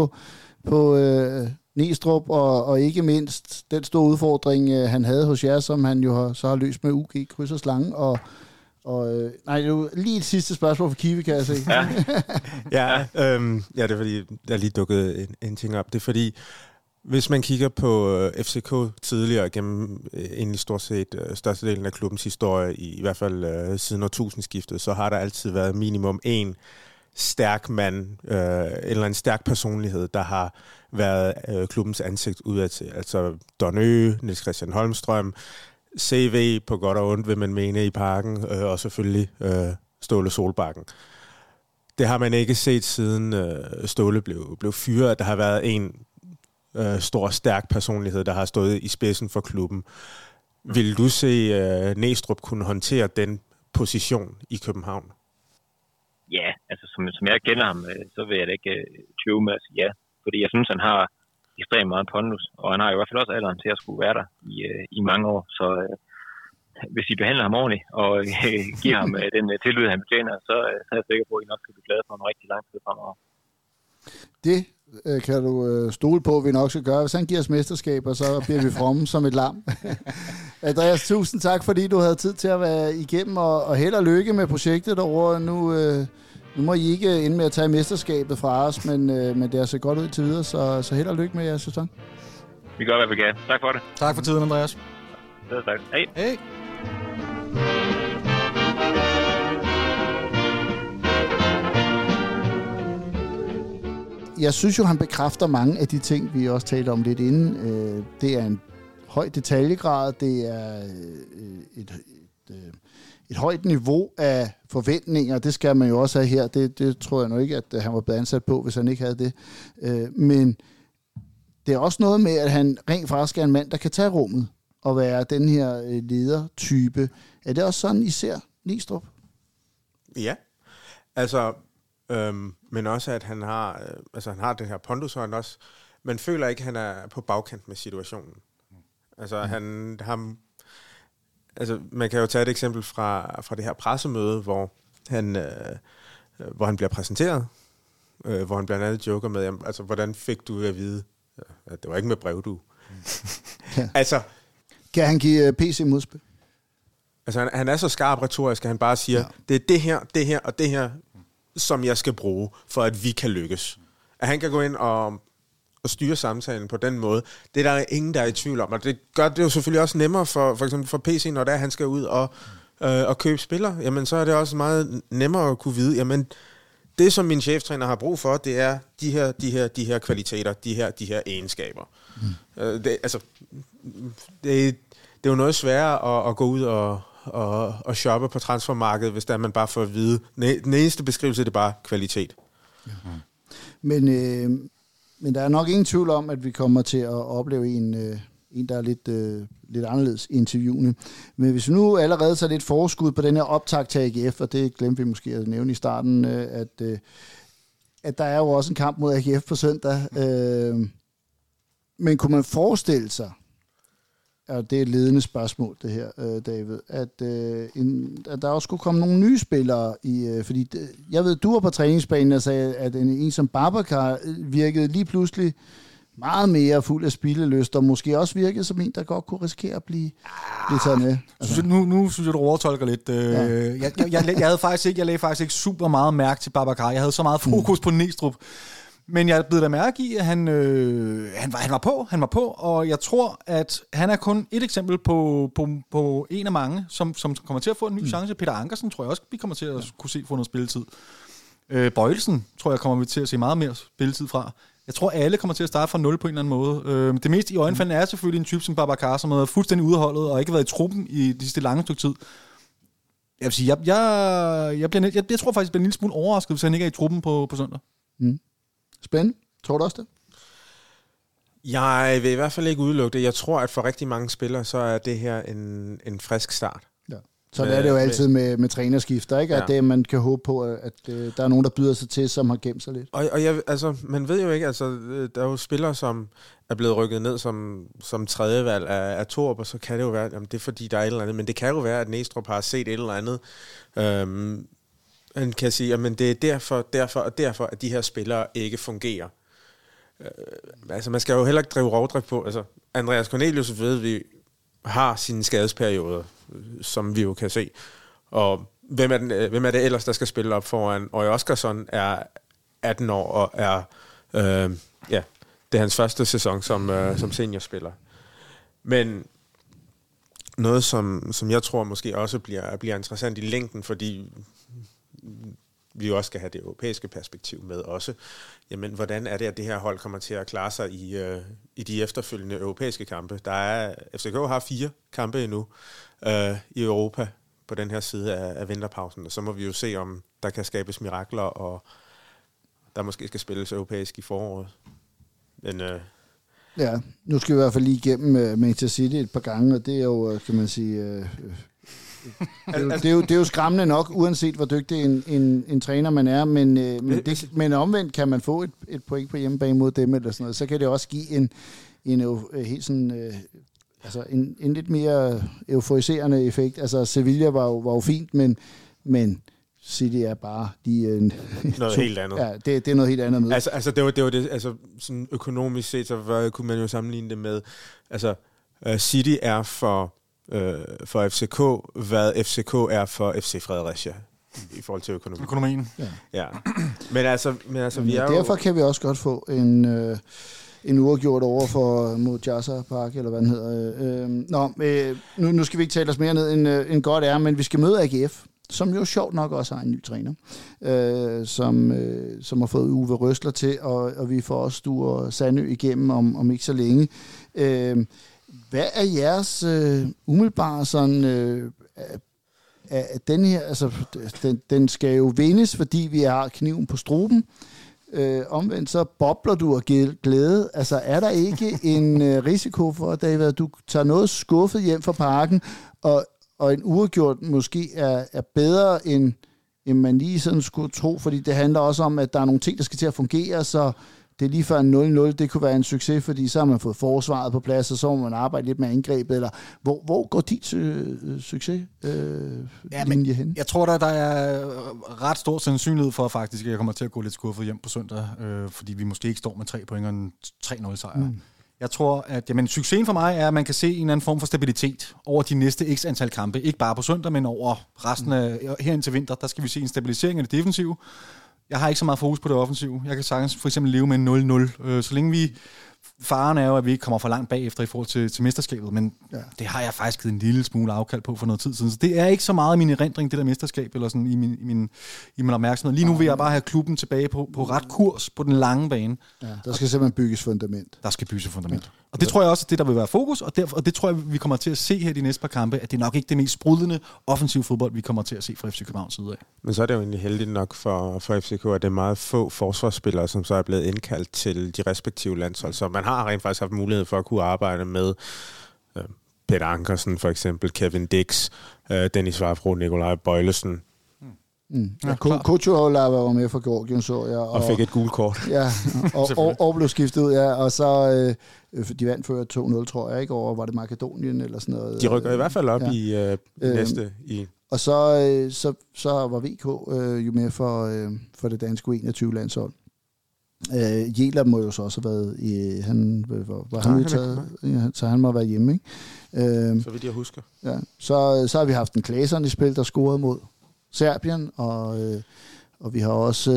på øh, Næstrup, og, og ikke mindst den store udfordring, øh, han havde hos jer, som han jo har, så har løst med UG, kryds og slange, og og, øh, nej, det er jo lige et sidste spørgsmål for Kiwi, kan jeg se. Ja, ja, øhm, ja det er fordi, der er lige dukket en, en ting op. Det er fordi, hvis man kigger på øh, FCK tidligere gennem øh, egentlig stort set øh, størstedelen af klubbens historie, i, i hvert fald øh, siden årtusindskiftet, så har der altid været minimum en stærk mand, øh, eller en stærk personlighed, der har været øh, klubbens ansigt udadtil. Altså Donø, Niels Christian Holmstrøm, CV på godt og ondt, vil man mene i parken, øh, og selvfølgelig øh, Ståle Solbakken. Det har man ikke set siden øh, Ståle blev, blev fyret, der har været en øh, stor, stærk personlighed, der har stået i spidsen for klubben. Vil du se øh, Næstrup kunne håndtere den position i København? Ja, altså som, som jeg kender ham, øh, så vil jeg da ikke øh, tøve med at sige ja. Fordi jeg synes, han har ekstremt meget pondus, og han har i hvert fald også alderen til at skulle være der i, øh, i mange år. Så øh, hvis I behandler ham ordentligt og øh, giver ham øh, den øh, tillid, han betjener, så, øh, så er jeg sikker på, at I nok skal blive glade for en rigtig lang tid fremover. Det øh, kan du øh, stole på, at vi nok skal gøre. Hvis han giver os mesterskaber, så bliver vi fromme som et lam. Andreas, tusind tak, fordi du havde tid til at være igennem, og, og held og lykke med projektet derovre. Nu, øh, nu må I ikke ende med at tage mesterskabet fra os, men, øh, men det har set godt ud til videre, så, så held og lykke med jeres sæson. Vi gør, hvad vi kan. Tak for det. Tak for tiden, Andreas. Ja, tak. Hej. Hej. Jeg synes jo, han bekræfter mange af de ting, vi også talte om lidt inden. Øh, det er en høj detaljegrad, det er øh, et, et, et, et højt niveau af forventninger, det skal man jo også have her. Det, det tror jeg nu ikke, at øh, han var blevet ansat på, hvis han ikke havde det. Øh, men det er også noget med, at han rent faktisk er en mand, der kan tage rummet og være den her øh, ledertype. Er det også sådan, I ser Nistrup? Ja, altså, øhm, men også at han har, øh, altså han har det her pondus, og han også, man føler ikke, at han er på bagkant med situationen. Altså, mm. han har, altså, man kan jo tage et eksempel fra, fra det her pressemøde, hvor han, øh, hvor han bliver præsenteret, øh, hvor han blandt andet joker med, jamen, altså, hvordan fik du at vide, at det var ikke med brev, du. Ja. altså, Kan han give øh, PC modspil? Altså, han, han er så skarp retorisk, at han bare siger, ja. det er det her, det her og det her, som jeg skal bruge, for at vi kan lykkes. At han kan gå ind og, og styre samtalen på den måde, det er der ingen, der er i tvivl om. Og det gør det jo selvfølgelig også nemmere for, for eksempel for PC, når der han skal ud og, øh, og købe spillere. Jamen, så er det også meget nemmere at kunne vide, jamen, det som min cheftræner har brug for, det er de her, de her, de her kvaliteter, de her, de her egenskaber. Mm. Øh, det, altså, det, det er jo noget sværere at, at gå ud og, og, og shoppe på transfermarkedet, hvis der man bare får at vide. Den eneste beskrivelse det er bare kvalitet. Men, øh, men der er nok ingen tvivl om, at vi kommer til at opleve en, øh, en der er lidt, øh, lidt anderledes i interviewene. Men hvis vi nu allerede tager lidt forskud på den her optag til AGF, og det glemte vi måske at nævne i starten, øh, at, øh, at der er jo også en kamp mod AGF på søndag. Øh, men kunne man forestille sig, og det er et ledende spørgsmål, det her, øh, David, at, øh, en, at der også skulle komme nogle nye spillere i, øh, fordi det, jeg ved, du var på træningsbanen og sagde, at en, en som Babacar øh, virkede lige pludselig meget mere fuld af spillelyst, og måske også virkede som en, der godt kunne risikere at blive, blive taget med. Altså. Synes, nu, nu synes jeg, du overtolker lidt. Øh, ja. jeg, jeg, jeg, jeg, havde faktisk ikke, jeg lagde faktisk ikke super meget mærke til Babacar. Jeg havde så meget fokus mm. på Næstrup. Men jeg blev da mærke i, at han, øh, han, var, han var på, han var på, og jeg tror, at han er kun et eksempel på, på, på en af mange, som, som kommer til at få en ny mm. chance. Peter Ankersen tror jeg også, vi kommer til at ja. kunne se få noget spilletid. Øh, Bøjelsen tror jeg kommer vi til at se meget mere spilletid fra. Jeg tror, alle kommer til at starte fra 0 på en eller anden måde. Øh, det mest i øjenfaldene er selvfølgelig en type som Babacar, som har været fuldstændig udholdet og ikke været i truppen i de sidste lange stykke tid. Jeg vil sige, jeg, jeg, jeg, bliver, jeg, jeg tror faktisk, jeg bliver en lille smule overrasket, hvis han ikke er i truppen på, på søndag. Spændende. Tror du også det? Jeg vil i hvert fald ikke udelukke det. Jeg tror, at for rigtig mange spillere, så er det her en, en frisk start. Så Med- er det jo altid med, med trænerskifter, ikke? At Ja. det, man kan håbe på, at, at øh, der er nogen, der byder sig til, som har gemt sig lidt. Og, og jeg, altså, man ved jo ikke, altså, øh, der er jo spillere, som er blevet rykket ned som, som tredje valg af, af Torp, og så kan det jo være, jamen, det er fordi, der er et eller andet, men det kan jo være, at Næstrup har set et eller andet. Øhm, han kan sige, at det er derfor, derfor og derfor, at de her spillere ikke fungerer. Øh, altså, man skal jo heller ikke drive rovdrift på. Altså, Andreas Cornelius ved vi har sine skadesperioder, som vi jo kan se. Og hvem er, den, øh, hvem er det ellers, der skal spille op foran? Og Oskarsson er 18 år og er, øh, ja, det er hans første sæson som, øh, som seniorspiller. Men noget, som, som jeg tror måske også bliver, bliver interessant i længden, fordi vi jo også skal have det europæiske perspektiv med også. Jamen, hvordan er det, at det her hold kommer til at klare sig i, øh, i de efterfølgende europæiske kampe? Der er, FCK har fire kampe endnu øh, i Europa på den her side af, af vinterpausen, og så må vi jo se, om der kan skabes mirakler, og der måske skal spilles europæisk i foråret. Men øh, Ja, nu skal vi i hvert fald lige igennem uh, Manchester City et par gange, og det er jo, øh, kan man sige, uh, det, er jo, det, er jo, det er jo skræmmende nok, uanset hvor dygtig en, en, en træner man er, men, uh, men, det, men omvendt kan man få et, et point på hjemmebane mod dem, eller sådan noget, så kan det også give en, en uh, helt sådan, uh, altså en, en lidt mere euforiserende effekt. Altså Sevilla var jo, var jo fint, men, men City er bare lige en, noget helt andet. Ja, det, det er noget helt andet med. Altså, altså det var det, var det altså, sådan økonomisk set, så var, kunne man jo sammenligne det med, altså uh, City er for, uh, for FCK, hvad FCK er for FC Fredericia i forhold til økonomi. Økonomien. Ja. Men altså, men altså vi Men er derfor jo... kan vi også godt få en, øh, en uafgjort over for mod Jazza Park, eller hvad den hedder. Øh, nå, øh, nu, nu skal vi ikke tale os mere ned, end, øh, end godt er, men vi skal møde AGF, som jo sjovt nok også har en ny træner, øh, som, øh, som har fået Uwe Røsler til, og, og vi får også Sture Sandø igennem om, om ikke så længe. Øh, hvad er jeres øh, umiddelbare sådan... Øh, at den her, altså, den, den skal jo vindes, fordi vi har kniven på struben. Øh, omvendt så bobler du af glæ- glæde. Altså er der ikke en øh, risiko for, David, at du tager noget skuffet hjem fra parken, og, og en uafgjort måske er, er bedre end, end man lige sådan skulle tro, fordi det handler også om, at der er nogle ting, der skal til at fungere, så det er lige før en 0-0, det kunne være en succes, fordi så har man fået forsvaret på plads, og så må man arbejde lidt med angrebet, eller hvor, hvor går dit øh, succes øh, Ja, men- hen? Jeg tror, der, der er ret stor sandsynlighed for faktisk, at jeg kommer til at gå lidt skuffet hjem på søndag, øh, fordi vi måske ikke står med tre point og en 3-0 sejr. Mm. Jeg tror, at jamen, succesen for mig er, at man kan se en eller anden form for stabilitet over de næste x antal kampe. Ikke bare på søndag, men over resten af her indtil vinter. Der skal vi se en stabilisering af det defensive. Jeg har ikke så meget fokus på det offensive. Jeg kan sagtens for eksempel leve med en 0-0. Øh, så længe vi... Faren er jo, at vi ikke kommer for langt bagefter i forhold til, til mesterskabet, men ja. det har jeg faktisk givet en lille smule afkald på for noget tid siden. Så det er ikke så meget min erindring, det der mesterskab, eller sådan i min, i min, i min opmærksomhed. Lige nu vil jeg bare have klubben tilbage på, på ret kurs på den lange bane. Ja, der skal simpelthen bygges fundament. Der skal bygges fundament. Og det tror jeg også, at det der vil være fokus, og, derfor, og det tror jeg, vi kommer til at se her de næste par kampe, at det er nok ikke det mest sprudlende offensive fodbold, vi kommer til at se fra FC Københavns side af. Men så er det jo egentlig heldigt nok for, for FCK, at det er meget få forsvarsspillere, som så er blevet indkaldt til de respektive landshold. Så man har rent faktisk haft mulighed for at kunne arbejde med øh, Peter Ankersen for eksempel, Kevin Dix, øh, Dennis Vafro, Nikolaj Bøjlesen, Mm. Ja. Kuchola var med for Georgien, så jeg. og fik et gult kort. Ja, og, og, og blev skiftet ud, ja. Og så, øh, de vandt før 2-0, tror jeg, ikke? Over, var det Makedonien eller sådan noget? De rykker i hvert fald op Ja. i øh, Øhm, næste i Og så, øh, så, så var VK øh, jo med for, øh, for det danske U21-landshold. Øh, Jæler må jo så også have været i, han, var, var han er udtaget, ja, så han må have været hjemme, ikke? Øh, så vidt jeg husker. Ja, så, så har vi haft en Klaseren i spil, der scorede mod Serbien, og, øh, og vi har også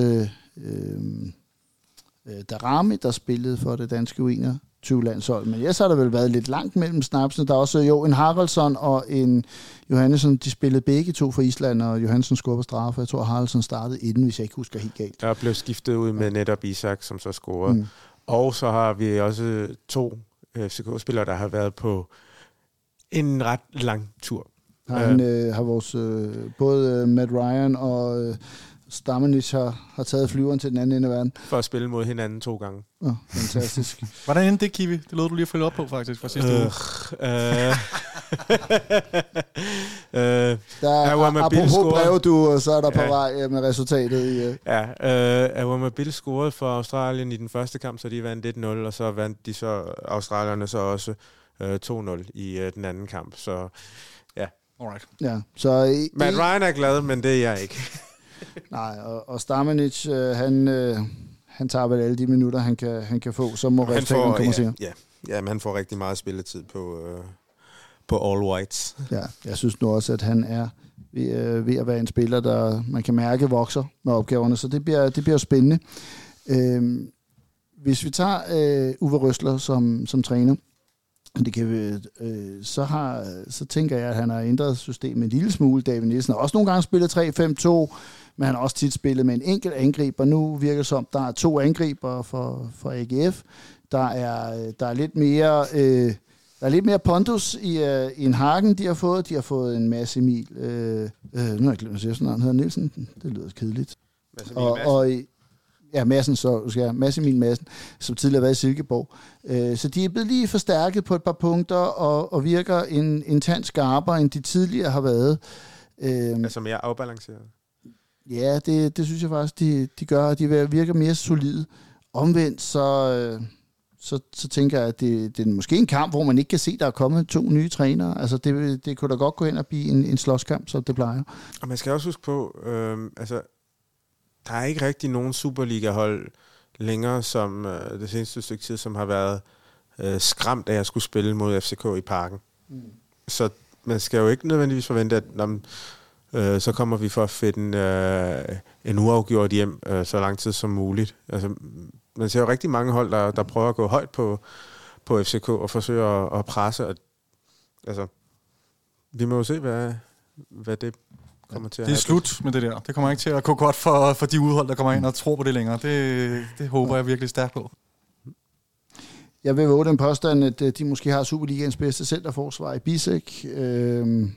øh, øh, Darami, der spillede for det danske U21-landshold. Men så har der vel været lidt langt mellem snapsene. Der er også jo en Haraldsson og en Johannesson, de spillede begge to for Island, og Johansson scorede på straffe. Jeg tror, Haraldsson startede inden, hvis jeg ikke husker helt galt. Der blev skiftet ud med netop Isak, som så scorede. Mm. Og så har vi også to FCK-spillere, der har været på en ret lang tur. Han, øh, har vores, øh, både øh, Matt Ryan og øh, Stammenich har, har taget flyveren til den anden ende af verden. For at spille mod hinanden to gange. Oh, fantastisk. Hvordan endte det, Kiwi? Det lød du lige at følge op på, faktisk, fra sidste Øh, uge. øh, øh, Der er, Awama apropos scorede. brev, du, og så er der på Ja. vej øh, med resultatet i... Øh, ja, øh, Awama Bill scorede for Australien i den første kamp, så de vandt 1-0, og så vandt de så, australierne så også øh, 2-0 i øh, den anden kamp. Så Alright. ja, så... Øh, Matt Ryan er glad, men det er jeg ikke. Nej, og, og Stammenich, øh, han, øh, han tager vel alle de minutter, han kan, han kan få, så må resultaterne komme ja, senere. ja, ja, men han får rigtig meget spilletid på, øh, på All Whites. Ja, jeg synes nu også, at han er ved, øh, ved at være en spiller, der man kan mærke vokser med opgaverne, så det bliver, det bliver spændende. Øhm, hvis vi tager øh, Uwe Røsler som, som træner, det kan vi, øh, så, har, så tænker jeg, at han har ændret systemet en lille smule. David Nielsen har også nogle gange spillet 3-5-2, men han har også tit spillet med en enkelt angriber. Nu virker det som, der er to angriber for, for AGF. Der er, der er lidt mere... Øh, der er lidt mere pondus i, øh, i en hakken, de har fået. De har fået en masse Emil. Øh, øh, nu har jeg glemt at sige sådan. Han hedder Nielsen. Det lyder kedeligt. Og, og i- ja, Madsen, så skal jeg, Mads Emil Madsen, som tidligere været i Silkeborg. Øh, så de er blevet lige forstærket på et par punkter, og, og virker en, en tand skarpere, end de tidligere har været. Øh, Altså mere afbalanceret. Ja, det, det synes jeg faktisk, de, de gør, de virker mere solide. Omvendt, så, øh, så, så tænker jeg, at det, det er måske en kamp, hvor man ikke kan se, at der er kommet to nye trænere. Altså, det, det kunne da godt gå hen og blive en, en slåskamp, som det plejer. Og man skal også huske på, øh, altså, der er ikke rigtig nogen Superliga-hold længere, som øh, det seneste stykke tid, som har været øh, skræmt af at skulle spille mod FCK i parken. Mm. Så man skal jo ikke nødvendigvis forvente, at når, øh, så kommer vi for at finde en, øh, en uafgjort hjem øh, så lang tid som muligt. Altså, man ser jo rigtig mange hold, der, der prøver at gå højt på, på FCK og forsøger at, at presse. Og, altså, vi må jo se, hvad, hvad det kommer til at Det er slut med det der. Det kommer ikke til at gå godt for, for de udhold, der kommer ind og tror på det længere. Det, det håber jeg virkelig stærkt på. Jeg vil våge den påstand, at øh, de måske har Superligaens bedste centerforsvar i Bisek. Øh,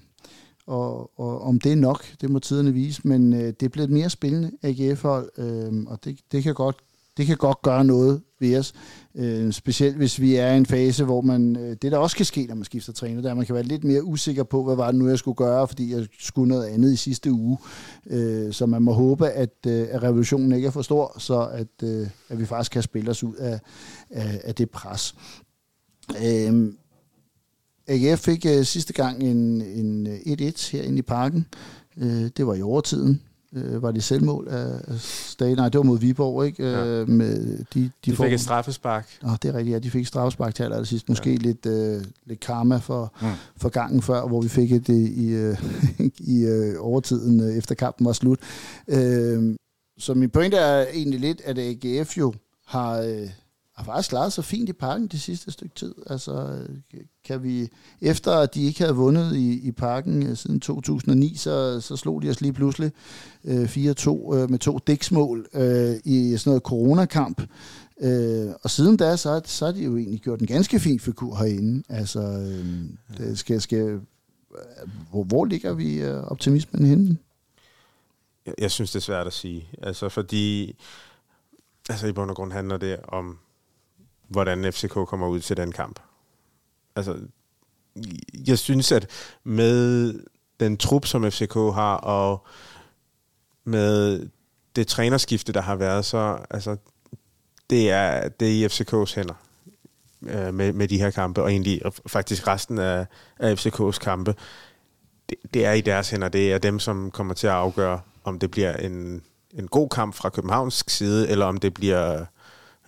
og, og om det er nok, det må tiderne vise, men øh, det er blevet mere spændende AGF-hold, øh, og det, det, kan godt, det kan godt gøre noget ved os. Øh, specielt hvis vi er i en fase, hvor man, øh, det der også kan ske, når man skifter træner, der man kan være lidt mere usikker på, hvad var det nu, jeg skulle gøre, fordi jeg skulle noget andet i sidste uge. Øh, så man må håbe, at, øh, at revolutionen ikke er for stor, så at, øh, at vi faktisk kan spille os ud af, af, af det pres. Øh, AGF fik øh, sidste gang en, en øh, 1-1 herinde i parken. Øh, det var i overtiden. Øh, var det selvmål af Stage? Nej, det var mod Viborg, ikke? Øh, med de, de, De får- fik et straffespark. Åh, det er rigtigt, ja. De fik et straffespark til allersidst. Måske ja. lidt, øh, lidt karma for, Mm. for gangen før, hvor vi fik det i, øh, i øh, overtiden, øh, efter kampen var slut. Øh, så min pointe er egentlig lidt, at AGF jo har, øh, har faktisk klaret sig fint i parken det sidste stykke tid. Altså, kan vi, efter at de ikke havde vundet i, i parken øh, siden 2009, så, så slog de os lige pludselig øh, 4-2 øh, med to dæksmål øh, i sådan noget coronakamp. Øh, og siden da, så, så har de jo egentlig gjort en ganske fin figur herinde. Altså, øh, det skal, skal, hvor, hvor ligger vi øh, optimismen henne? Jeg, jeg synes, det er svært at sige. Altså, fordi altså, i bund og grund handler det om, hvordan FCK kommer ud til den kamp. Altså, jeg synes, at med den trup, som FCK har, og med det trænerskifte, der har været, så altså, det er, det er i FCK's hænder øh, med, med de her kampe, og egentlig og faktisk resten af, af FCK's kampe. Det, det er i deres hænder. Det er dem, som kommer til at afgøre, om det bliver en, en god kamp fra Københavns side, eller om det bliver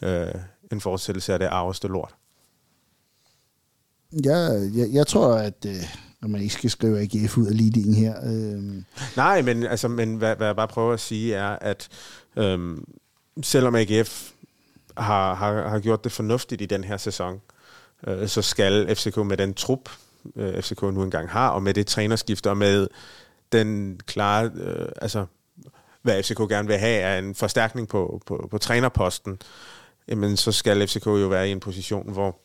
øh, en fortsættelse af det arveste lort. Jeg, jeg, jeg tror, at øh, når man ikke skal skrive AGF ud af ligningen her, øh, Nej, men, altså, men hvad, hvad jeg bare prøver at sige er, at øhm, selvom AGF har, har, har gjort det fornuftigt i den her sæson, øh, så skal FCK med den trup, øh, FCK nu engang har, og med det trænerskift, og med den klare, øh, altså hvad FCK gerne vil have, er en forstærkning på, på, på trænerposten, jamen så skal FCK jo være i en position, hvor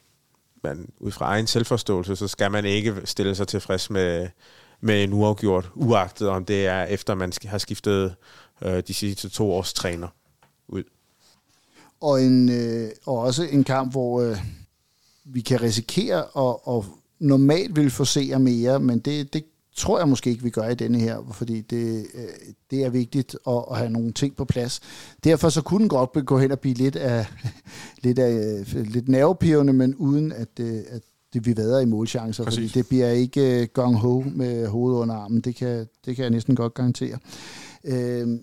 man ud fra egen selvforståelse, så skal man ikke stille sig tilfreds med, med en uafgjort, uagtet om det er efter man har skiftet øh, de sidste to års træner ud. Og, en, øh, og også en kamp, hvor øh, vi kan risikere at, at normalt vil få se mere, men det, det tror jeg måske ikke, vi gør i denne her, fordi det, øh, det er vigtigt at, at have nogle ting på plads. Derfor så kunne den godt gå hen og blive lidt af lidt, af, lidt nervepirrende, men uden at, øh, at det vil være i målchancer, Præcis. fordi det bliver ikke uh, gang ho med hovedet under armen. Det kan, det kan jeg næsten godt garantere.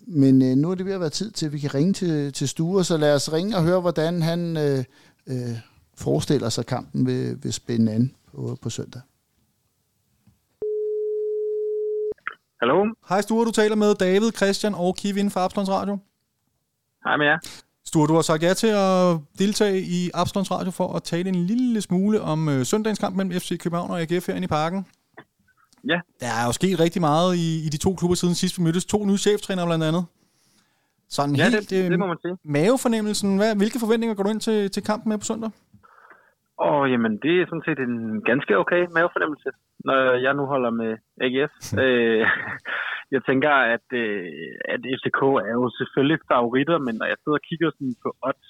Men nu er det ved at være tid til, at vi kan ringe til, til Sture, så lad os ringe og høre, hvordan han uh, uh, forestiller sig kampen ved, ved spænde an på, på søndag. Hallo? Hej Sture, du taler med David, Christian og Kevin fra Absalons Radio. Hej med jer. Sture, du har sagt ja til at deltage i Absalons Radio for at tale en lille smule om øh, søndagens kamp mellem FC København og AGF herinde i parken. Ja. Der er jo sket rigtig meget i, i de to klubber siden sidst vi mødtes. To nye cheftrænere blandt andet. Sådan ja, helt det, det må man sige. mavefornemmelsen. Hvad, hvilke forventninger går du ind til, til kampen med på søndag? Oh, jamen, det er sådan set en ganske okay mavefornemmelse, når jeg nu holder med AGF. øh, jeg tænker, at, øh, at FCK er jo selvfølgelig favoritter, men når jeg sidder og kigger sådan på odds,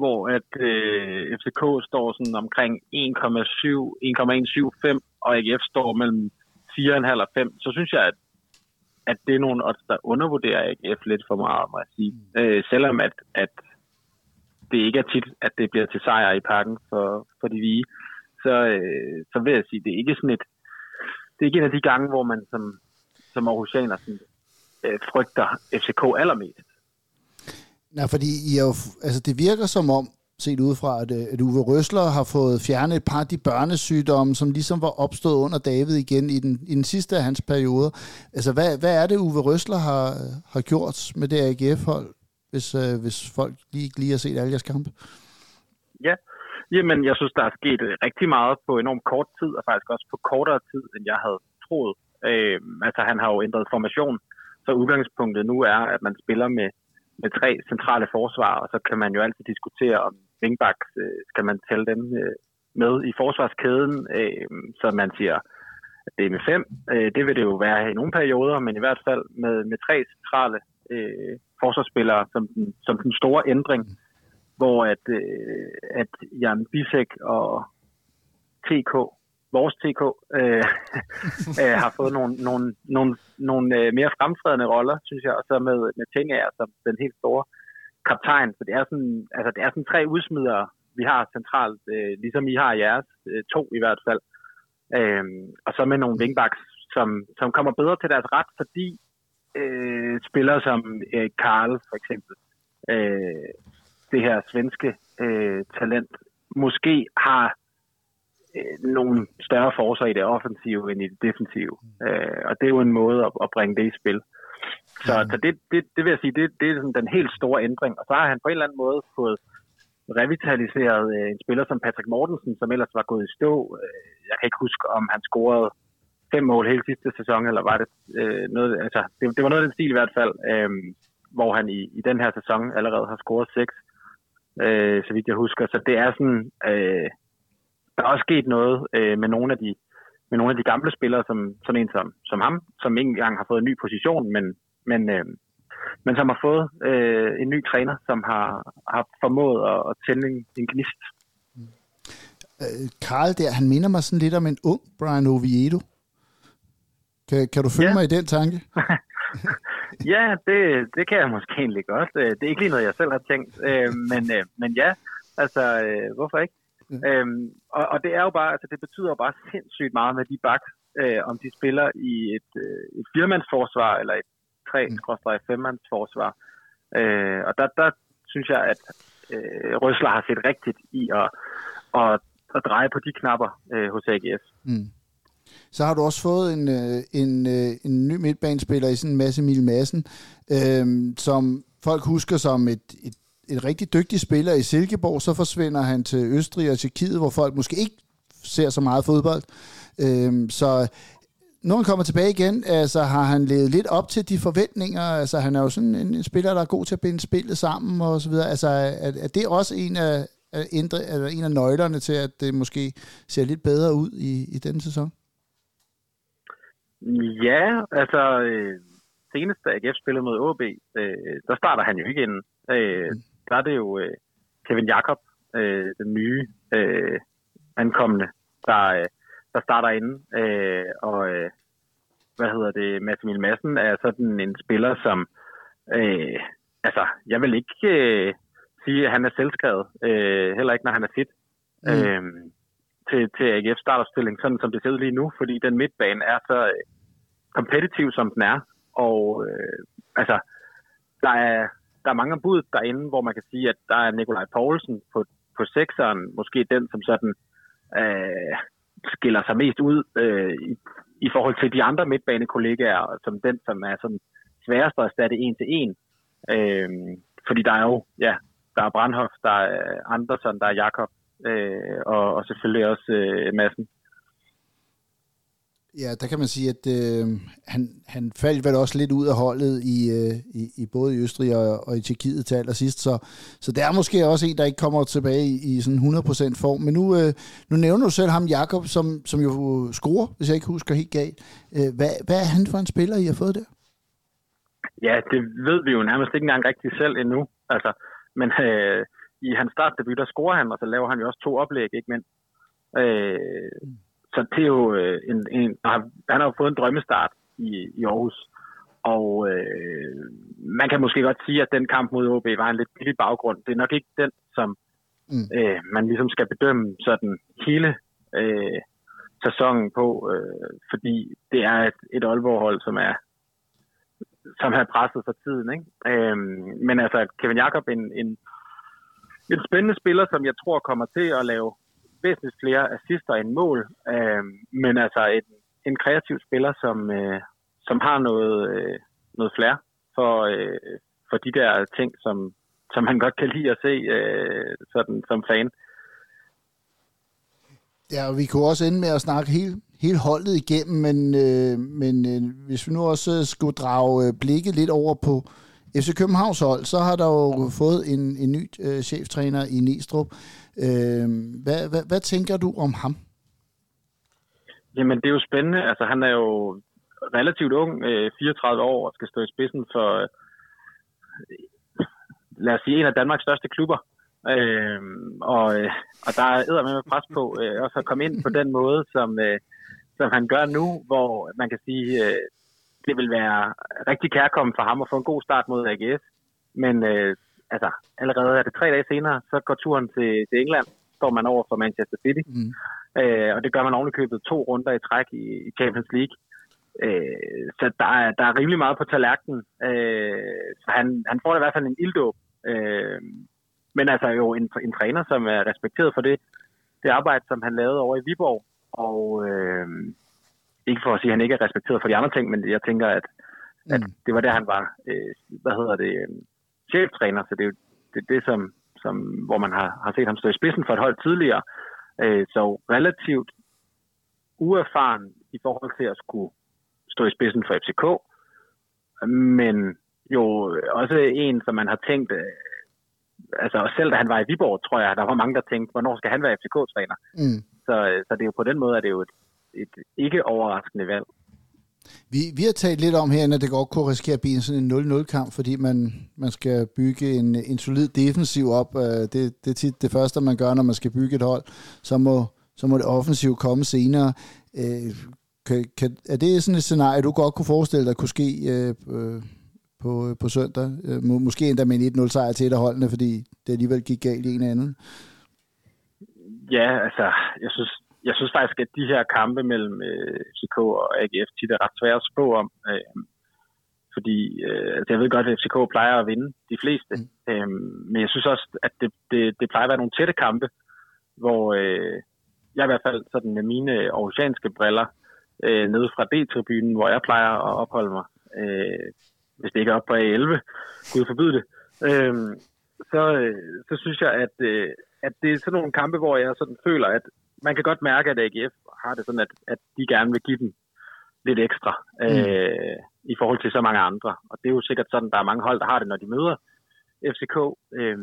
hvor at øh, FCK står sådan omkring 1,7, 1,175, og AGF står mellem 4,5 og 5, så synes jeg, at, at det er nogle odds, der undervurderer AGF lidt for meget, må jeg sige. Øh, selvom at, at det ikke er tit, at det bliver til sejr i pakken for, for de vige, så, øh, så vil jeg sige, det er ikke sådan et, det er ikke en af de gange, hvor man som, som Aarhusianer sådan, øh, frygter FCK allermest. Nej, fordi I er jo, altså det virker som om, set udefra, at, øh, at Uwe Røsler har fået fjernet et par af de børnesygdomme, som ligesom var opstået under David igen i den, i den sidste af hans periode. Altså, hvad, hvad er det, Uwe Røsler har, har gjort med det AGF-hold, hvis, øh, hvis folk lige, ikke lige har set alle jeres kampe? Ja, jamen jeg synes, der er sket øh, rigtig meget på enormt kort tid, og faktisk også på kortere tid, end jeg havde troet. Øh, altså han har jo ændret formation, så udgangspunktet nu er, at man spiller med, med tre centrale forsvar, og så kan man jo altid diskutere, om wingbacks øh, skal man tælle dem øh, med i forsvarskæden, øh, så man siger, at det er med fem. Øh, det vil det jo være i nogle perioder, men i hvert fald med, med tre centrale øh, forsvarsspillere som den, som den store ændring, hvor at, øh, at Jan Bisek og TK vores TK øh, øh, har fået nogle, nogle, nogle, nogle øh, mere fremtrædende roller, synes jeg, og så med, med Tingager som den helt store kaptajn. Så det er sådan, altså, det er sådan tre udsmidere, vi har centralt, øh, ligesom I har jeres, øh, to i hvert fald. Øh, og så med nogle wingbacks, som, som kommer bedre til deres ret, fordi øh, spillere som øh, Karl for eksempel, øh, det her svenske øh, talent, måske har øh, nogle større forser i det offensive end i det defensive. Øh, og det er jo en måde at, at bringe det i spil. Så, mm. så det, det, det vil jeg sige, det, det er sådan den helt store ændring. Og så har han på en eller anden måde fået revitaliseret øh, en spiller som Patrick Mortensen, som ellers var gået i stå. Øh, jeg kan ikke huske, om han scorede fem mål hele sidste sæson, eller var det øh, noget, altså, det, det var noget af den stil i hvert fald, øh, hvor han i, i den her sæson allerede har scoret seks, øh, så vidt jeg husker. Så det er sådan, øh, der er også sket noget øh, med nogle af de med nogle af de gamle spillere, som, sådan en som, som ham, som ikke engang har fået en ny position, men, men, øh, men som har fået øh, en ny træner, som har, har formået at, at tænde en, en gnist. Øh, Karl der, han minder mig sådan lidt om en ung Brian Oviedo. Kan, kan du følge ja. mig i den tanke? ja, det, det kan jeg måske egentlig godt. Øh, det er ikke lige noget, jeg selv har tænkt, øh, men, men ja, altså, hvorfor ikke? Mm. Øhm, og, og det er jo bare, altså det betyder jo bare sindssygt meget med de bak, øh, om de spiller i et, øh, et firemandsforsvar eller et tre 5 forsvar Øh, og der, der synes jeg, at øh, Røsler har set rigtigt i at, at, at dreje på de knapper øh, hos AGF. Mm. Så har du også fået en, øh, en, øh, en ny midtbanespiller i sådan en masse Mil Madsen, øh, som folk husker som et, et et rigtig dygtig spiller i Silkeborg, så forsvinder han til Østrig og Tjekkiet, hvor folk måske ikke ser så meget fodbold. Øh, så når han kommer tilbage igen, altså har han levet lidt op til de forventninger. Altså han er jo sådan en, en spiller, der er god til at binde spillet sammen og så videre. Altså er, er det også en af, ændre, eller en af nøglerne til, at det måske ser lidt bedre ud i, i denne sæson? Ja, altså øh, senest da AGF spillede mod AB, øh, der starter han jo ikke ind. Øh, der er det jo øh, Kevin Jakob, øh, den nye øh, ankommende, der, øh, der starter inde. Øh, og øh, hvad hedder det, Mads Emil Madsen er sådan en spiller, som øh, altså, jeg vil ikke øh, sige, at han er selvskrevet, øh, heller ikke når han er fit. Mm. Øh, til, til AGF startopstilling, sådan som det ser ud lige nu, fordi den midtbane er så øh, kompetitiv, som den er. Og øh, altså, der er, der er mange bud derinde, hvor man kan sige, at der er Nikolaj Poulsen på, på sekseren, måske den, som sådan øh, skiller sig mest ud øh, i, i forhold til de andre midtbanekollegaer, som den, som er sådan sværest at erstatte en til en. Øh, fordi der er jo, ja, der er Brandhoff, der er Andersen, der er Jakob, øh, og, og selvfølgelig også øh, Madsen. Ja, der kan man sige, at øh, han, han faldt vel også lidt ud af holdet i, øh, i, i både i Østrig og, og i Tjekkiet til allersidst, så, så det er måske også en, der ikke kommer tilbage i, i sådan 100% form. Men nu, øh, nu nævner du selv ham, Jakob, som, som jo scorer, hvis jeg ikke husker helt galt. Øh, hvad, hvad er han for en spiller, I har fået der? Ja, det ved vi jo nærmest ikke engang rigtig selv endnu. Altså, men øh, i hans startdebut, der scorer han, og så laver han jo også to oplæg, ikke mindst. Øh, så det er jo øh, en, en, han har jo fået en drømmestart i, i Aarhus. Og øh, man kan måske godt sige, at den kamp mod OB var en lidt billig baggrund. Det er nok ikke den, som mm. øh, man ligesom skal bedømme sådan hele øh, sæsonen på, øh, fordi det er et, et Aalborg-hold, som er som har presset for tiden. Ikke? Øh, men altså, Kevin Jakob, en, en, en spændende spiller, som jeg tror kommer til at lave væsentligt flere assister end mål, øh, men altså en, en kreativ spiller, som, øh, som har noget, øh, noget flair for, øh, for de der ting, som, som man godt kan lide at se øh, sådan, som fan. Ja, og vi kunne også ende med at snakke hele, hele holdet igennem, men, øh, men øh, hvis vi nu også øh, skulle drage øh, blikket lidt over på, FC Københavns hold, så har der jo fået en, en ny øh, cheftræner i Nistrup. Øh, hvad, hvad, hvad tænker du om ham? Jamen, det er jo spændende. Altså, han er jo relativt ung, øh, 34 år, og skal stå i spidsen for, øh, lad os sige, en af Danmarks største klubber. Øh, og, øh, og der er med pres på øh, også at komme ind på den måde, som, øh, som han gør nu, hvor man kan sige, øh, det vil være rigtig kærkommen for ham at få en god start mod AGF. Men øh, altså, allerede er det tre dage senere, så går turen til, til England, står man over for Manchester City. Mm. Øh, og det gør man ovenikøbet to runder i træk i, i Champions League. Øh, så der er, der er rimelig meget på tallerkenen. Øh, så han, han får i hvert fald en ilddåb. Øh, men altså jo en, en træner, som er respekteret for det, det arbejde, som han lavede over i Viborg. Og øh, ikke for at sige, at han ikke er respekteret for de andre ting, men jeg tænker, at, mm. at det var der, han var, øh, hvad hedder det, øh, cheftræner, så det er jo det, det som, som, hvor man har, har set ham stå i spidsen for et hold tidligere. Øh, så relativt uerfaren i forhold til at skulle stå i spidsen for FCK, men jo også en, som man har tænkt, øh, altså selv da han var i Viborg, tror jeg, der var mange, der tænkte, hvornår skal han være FCK-træner? Mm. Så, øh, så det er jo på den måde, at det er jo et, et ikke overraskende valg. Vi, vi har talt lidt om herinde, at det godt kunne risikere at blive sådan en 0-0-kamp, fordi man, man skal bygge en, en solid defensiv op. Øh, det, det er tit det første, man gør, når man skal bygge et hold. Så må, så må det offensivt komme senere. Øh, kan, kan, er det sådan et scenarie, du godt kunne forestille dig kunne ske øh, på, på søndag? Øh, måske endda med en 1-0 sejr til et af holdene, fordi det alligevel gik galt i en anden? Ja, altså, jeg synes, jeg synes faktisk, at de her kampe mellem øh, FCK og AGF tit er ret svære at spå om. Øh, fordi øh, altså jeg ved godt, at FCK plejer at vinde de fleste. Mm. Øh, men jeg synes også, at det, det, det plejer at være nogle tætte kampe, hvor øh, jeg i hvert fald sådan med mine aarhusianske briller øh, nede fra D-tribunen, hvor jeg plejer at opholde mig, øh, hvis det ikke er op på A11, gud forbyde det, øh, så, øh, så synes jeg, at, øh, at det er sådan nogle kampe, hvor jeg sådan føler, at man kan godt mærke, at AGF har det sådan, at, at de gerne vil give dem lidt ekstra mm. øh, i forhold til så mange andre. Og det er jo sikkert sådan, der er mange hold, der har det, når de møder FCK. Øh,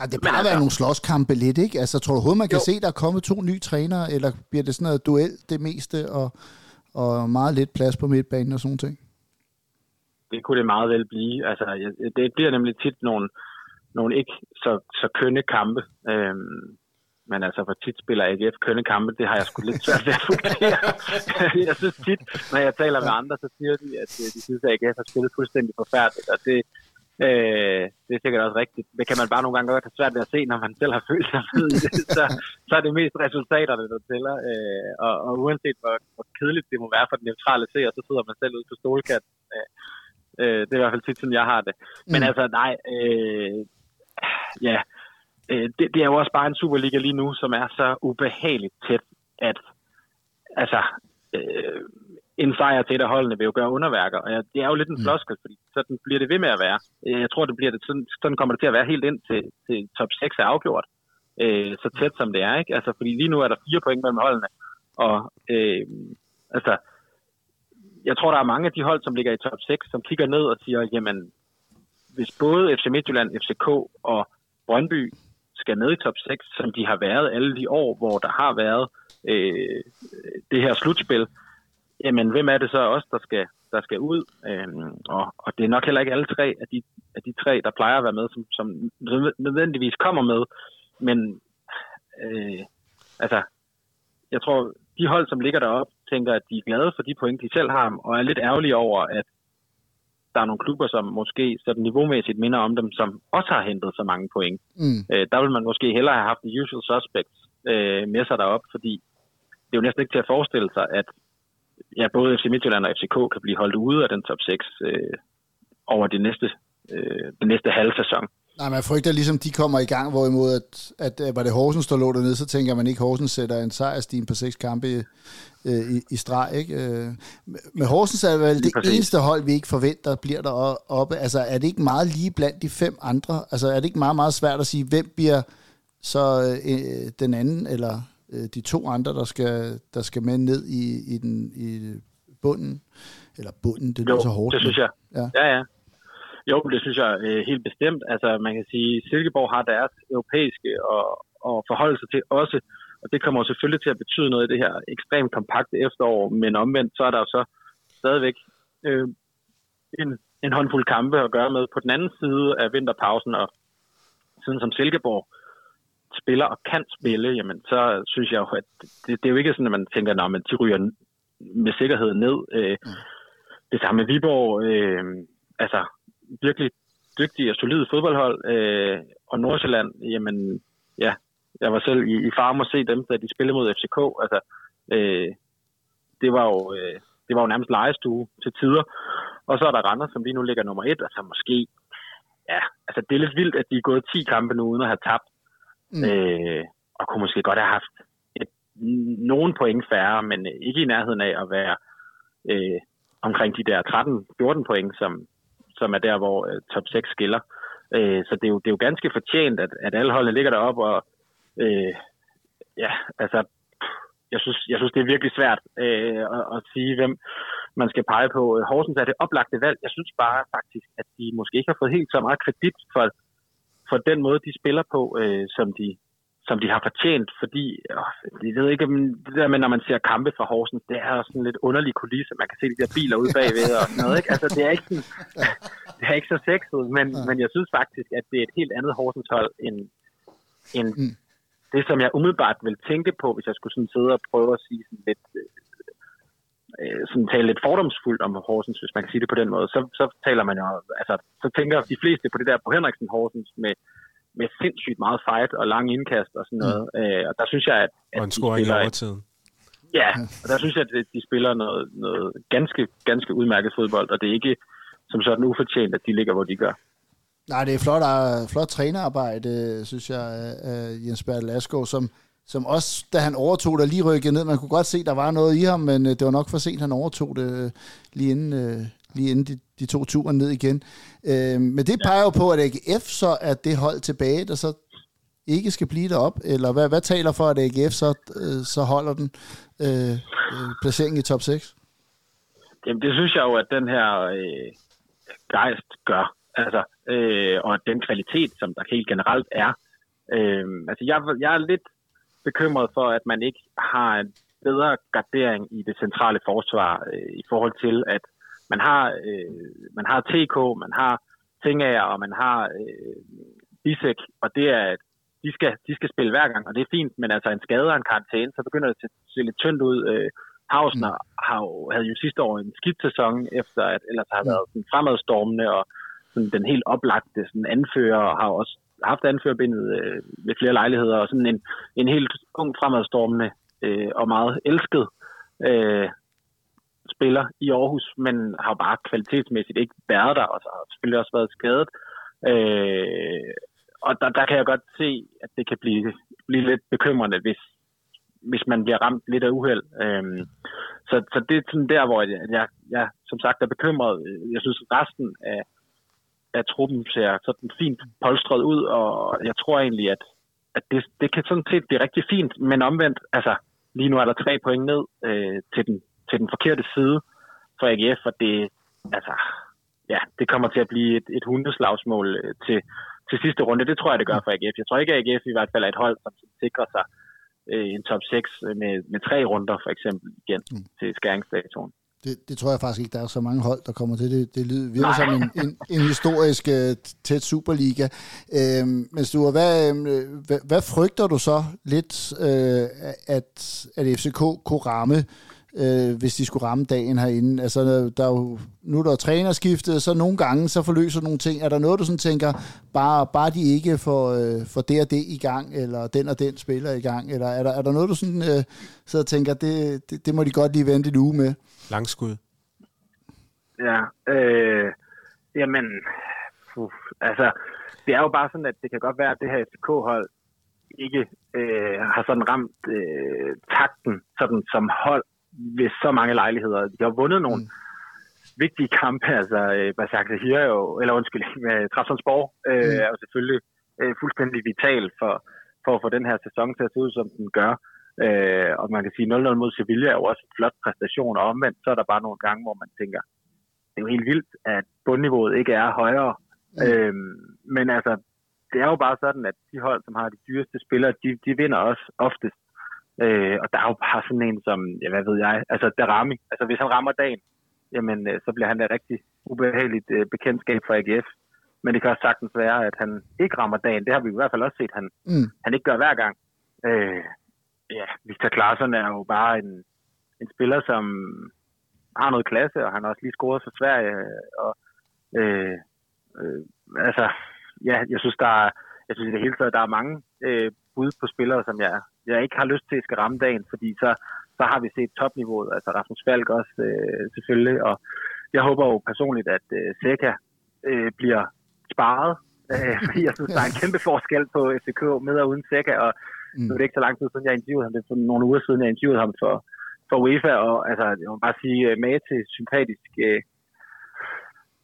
Ja, det plejer at være altså, nogle slåskampe lidt, ikke? Altså, tror du overhovedet, man kan jo. se, der er kommet to nye trænere, eller bliver det sådan noget duel det meste, og, og meget lidt plads på midtbanen og sådan ting. Det kunne det meget vel blive. Altså, det bliver nemlig tit nogle, nogle ikke så, så kønne kampe. Øhm, men altså, for tit spiller AGF kønne kampe, det har jeg sgu lidt svært ved at fungere. jeg synes tit, når jeg taler med andre, så siger de, at de synes, at AGF har spillet fuldstændig forfærdeligt, og det, øh, det er sikkert også rigtigt. Det kan man bare nogle gange godt have svært ved at se, når man selv har følt sig med. Så, så er det mest resultaterne, der tæller. Øh, og, og uanset hvor, hvor kedeligt det må være for den neutrale seer, så sidder man selv ude på stolkanten. Øh, øh, det er i hvert fald tit, sådan jeg har det. Men mm. altså, nej, øh, ja, øh, det, det er jo også bare en Superliga lige nu, som er så ubehageligt tæt, at altså, øh, en sejr til et af holdene vil jo gøre underværker, og det er jo lidt en mm. floskel, fordi sådan bliver det ved med at være. Øh, jeg tror, det bliver det, sådan, sådan kommer det til at være helt ind til, til top 6 er afgjort, øh, så tæt som det er, ikke? Altså, fordi lige nu er der fire point mellem holdene, og øh, altså, jeg tror, der er mange af de hold, som ligger i top 6, som kigger ned og siger, jamen, hvis både FC Midtjylland, FCK og Brøndby skal med i top 6, som de har været alle de år, hvor der har været øh, det her slutspil, jamen hvem er det så også, der skal, der skal ud? Øhm, og, og det er nok heller ikke alle tre af de, af de tre, der plejer at være med, som, som nødvendigvis kommer med. Men øh, altså, jeg tror, de hold, som ligger deroppe, tænker, at de er glade for de point, de selv har, og er lidt ærgerlige over, at der er nogle klubber, som måske sådan niveaumæssigt minder om dem, som også har hentet så mange point. Mm. Øh, der vil man måske hellere have haft de usual suspects øh, med sig derop, fordi det er jo næsten ikke til at forestille sig, at ja, både FC Midtjylland og FCK kan blive holdt ude af den top 6 øh, over det næste, øh, den næste halve sæson. Nej, man frygter ligesom, de kommer i gang, hvorimod at, at, at var det Horsens, der lå dernede, så tænker man ikke, Horsens sætter en sejrstime på seks kampe i, øh, i, i streg. Ikke? Øh, med Horsens er det vel det præcis. eneste hold, vi ikke forventer, bliver der oppe. Altså, er det ikke meget lige blandt de fem andre? Altså, er det ikke meget, meget svært at sige, hvem bliver så øh, den anden, eller øh, de to andre, der skal, der skal med ned i, i, den, i bunden? Eller bunden, det lyder så hårdt. det synes jeg. Ja, ja. ja. Jo, det synes jeg øh, helt bestemt. Altså, man kan sige, Silkeborg har deres europæiske og, og forholde sig til også, og det kommer selvfølgelig til at betyde noget i det her ekstremt kompakte efterår, men omvendt, så er der jo så stadigvæk øh, en, en håndfuld kampe at gøre med på den anden side af vinterpausen, og siden som Silkeborg spiller og kan spille, jamen så synes jeg jo, at det, det er jo ikke sådan, at man tænker, at de ryger med sikkerhed ned. Øh, mm. Det samme med Viborg, øh, altså virkelig dygtige og solide fodboldhold, øh, og Nordsjælland, jamen ja, jeg var selv i, i farm at se dem, da de spillede mod FCK. Altså, øh, det var jo øh, det var jo nærmest legestue til tider. Og så er der Randers, som lige nu ligger nummer et, altså måske, ja, altså det er lidt vildt, at de er gået 10 kampe nu uden at have tabt. Mm. Øh, og kunne måske godt have haft et, nogen point færre, men ikke i nærheden af at være øh, omkring de der 13-14 point, som, som er der, hvor øh, top 6 skiller. Øh, så det er, jo, det er jo ganske fortjent, at, at alle holdene ligger deroppe, og øh, ja, altså, jeg synes, jeg synes, det er virkelig svært øh, at, at sige, hvem man skal pege på. Horsens er det oplagte valg. Jeg synes bare faktisk, at de måske ikke har fået helt så meget kredit for, for den måde, de spiller på, øh, som, de, som de har fortjent, fordi øh, jeg ved ikke, det der med, når man ser kampe fra Horsens, det er sådan lidt underlig kulisse. Man kan se de der biler ude bagved og sådan noget. Ikke? Altså, det er ikke, sådan, det er ikke så sexet, men, ja. men jeg synes faktisk, at det er et helt andet Horsens hold, end, end mm. det, som jeg umiddelbart vil tænke på, hvis jeg skulle sådan sidde og prøve at sige sådan lidt, øh, sådan tale lidt fordomsfuldt om Horsens, hvis man kan sige det på den måde, så, så taler man jo, altså, så tænker de fleste på det der på Henriksen Horsens med, med sindssygt meget fight og lang indkast og sådan noget. Mm. Øh, og der synes jeg, at, at og en scoring i overtiden. Ja, og der synes jeg, at de spiller noget, noget ganske, ganske udmærket fodbold, og det er ikke som sådan ufortjent, at de ligger, hvor de gør. Nej, det er flot, uh, flot trænerarbejde, synes jeg, af Jens Bertel Asko, som, som også, da han overtog der lige rykkede ned, man kunne godt se, at der var noget i ham, men det var nok for sent, han overtog det lige inden, lige inden de, de to turen ned igen. Uh, men det peger jo på, at AGF så er det hold tilbage, der så ikke skal blive derop, eller hvad, hvad taler for, at AGF så, uh, så holder den uh, placering i top 6? Jamen, det synes jeg jo, at den her øh, gejst gør. Altså, øh, og den kvalitet, som der helt generelt er. Øh, altså, jeg, jeg er lidt bekymret for, at man ikke har bedre gardering i det centrale forsvar øh, i forhold til, at man har, øh, man har TK, man har Tingager, og man har øh, Bisek, og det er, at de skal, de skal spille hver gang, og det er fint, men altså en skade og en karantæne, så begynder det at se lidt tyndt ud. Øh, Hausner mm. har jo, havde jo sidste år en skidt sæson, efter at ellers har været sådan fremadstormende, og sådan den helt oplagte sådan anfører, og har også haft anførerbindet øh, ved flere lejligheder, og sådan en, en helt ung fremadstormende øh, og meget elsket øh, spiller i Aarhus, men har bare kvalitetsmæssigt ikke været der, og så har selvfølgelig også været skadet. Øh, og der, der kan jeg godt se, at det kan blive, blive lidt bekymrende, hvis, hvis man bliver ramt lidt af uheld. Øh, så, så det er sådan der, hvor jeg, jeg, jeg som sagt er bekymret. Jeg synes, resten af, af truppen ser sådan fint polstret ud, og jeg tror egentlig, at, at det, det kan sådan set blive rigtig fint, men omvendt, altså lige nu er der tre point ned øh, til, den, til den forkerte side for AGF, og det, altså, ja, det kommer til at blive et, et hundeslagsmål øh, til, til sidste runde. Det tror jeg, det gør for AGF. Jeg tror ikke, at AGF i hvert fald er et hold, som sikrer sig øh, en top 6 med, med tre runder for eksempel igen mm. til skæringsdatoen. Det, det tror jeg faktisk ikke, der er så mange hold, der kommer til. Det, det lyder virkelig som en, en, en historisk uh, tæt Superliga. Øhm, men Sture, hvad, øh, hvad, hvad frygter du så lidt, uh, at, at FCK kunne ramme øh, hvis de skulle ramme dagen herinde. Altså, der er jo, nu er der trænerskiftet, så nogle gange så forløser nogle ting. Er der noget, du sådan tænker, bare, bare de ikke får, øh, får det og det i gang, eller den og den spiller i gang, eller er der, er der noget, du sådan øh, sidder og tænker, det, det, det må de godt lige vente en uge med? Langskud. Ja, øh, jamen, puh, altså, det er jo bare sådan, at det kan godt være, at det her FCK-hold ikke øh, har sådan ramt øh, takten sådan som hold ved så mange lejligheder. De har vundet nogle mm. vigtige kampe, altså øh, Basak Zahir jo, eller undskyld, med Trabzonsborg øh, mm. er jo selvfølgelig øh, fuldstændig vital for, for at få den her sæson til at se ud, som den gør. Øh, og man kan sige, 0-0 mod Sevilla er jo også en flot præstation, og omvendt så er der bare nogle gange, hvor man tænker, det er jo helt vildt, at bundniveauet ikke er højere. Mm. Øh, men altså, det er jo bare sådan, at de hold, som har de dyreste spillere, de, de vinder også oftest. Øh, og der er jo bare sådan en som, ja, hvad ved jeg, altså Darami. Altså hvis han rammer dagen, jamen øh, så bliver han da rigtig ubehageligt øh, bekendtskab for AGF. Men det kan også sagtens være, at han ikke rammer dagen. Det har vi i hvert fald også set, han, mm. han ikke gør hver gang. Øh, ja, Victor Klaarsson er jo bare en, en spiller, som har noget klasse, og han har også lige scoret for Sverige. Og, øh, øh, altså, ja, jeg synes, der er, jeg synes i det hele taget, der er mange øh, bud på spillere, som jeg, jeg ikke har lyst til at skal ramme dagen, fordi så, så har vi set topniveauet, altså Rasmus Falk også øh, selvfølgelig, og jeg håber jo personligt, at øh, Seca øh, bliver sparet, øh, fordi jeg synes, der er en kæmpe forskel på FCK med og uden Seca, og mm. nu er det ikke så lang tid siden, jeg interviewede ham, det er for nogle uger siden, jeg interviewede ham for, for UEFA, og altså, jeg må bare sige, øh, med til sympatisk øh,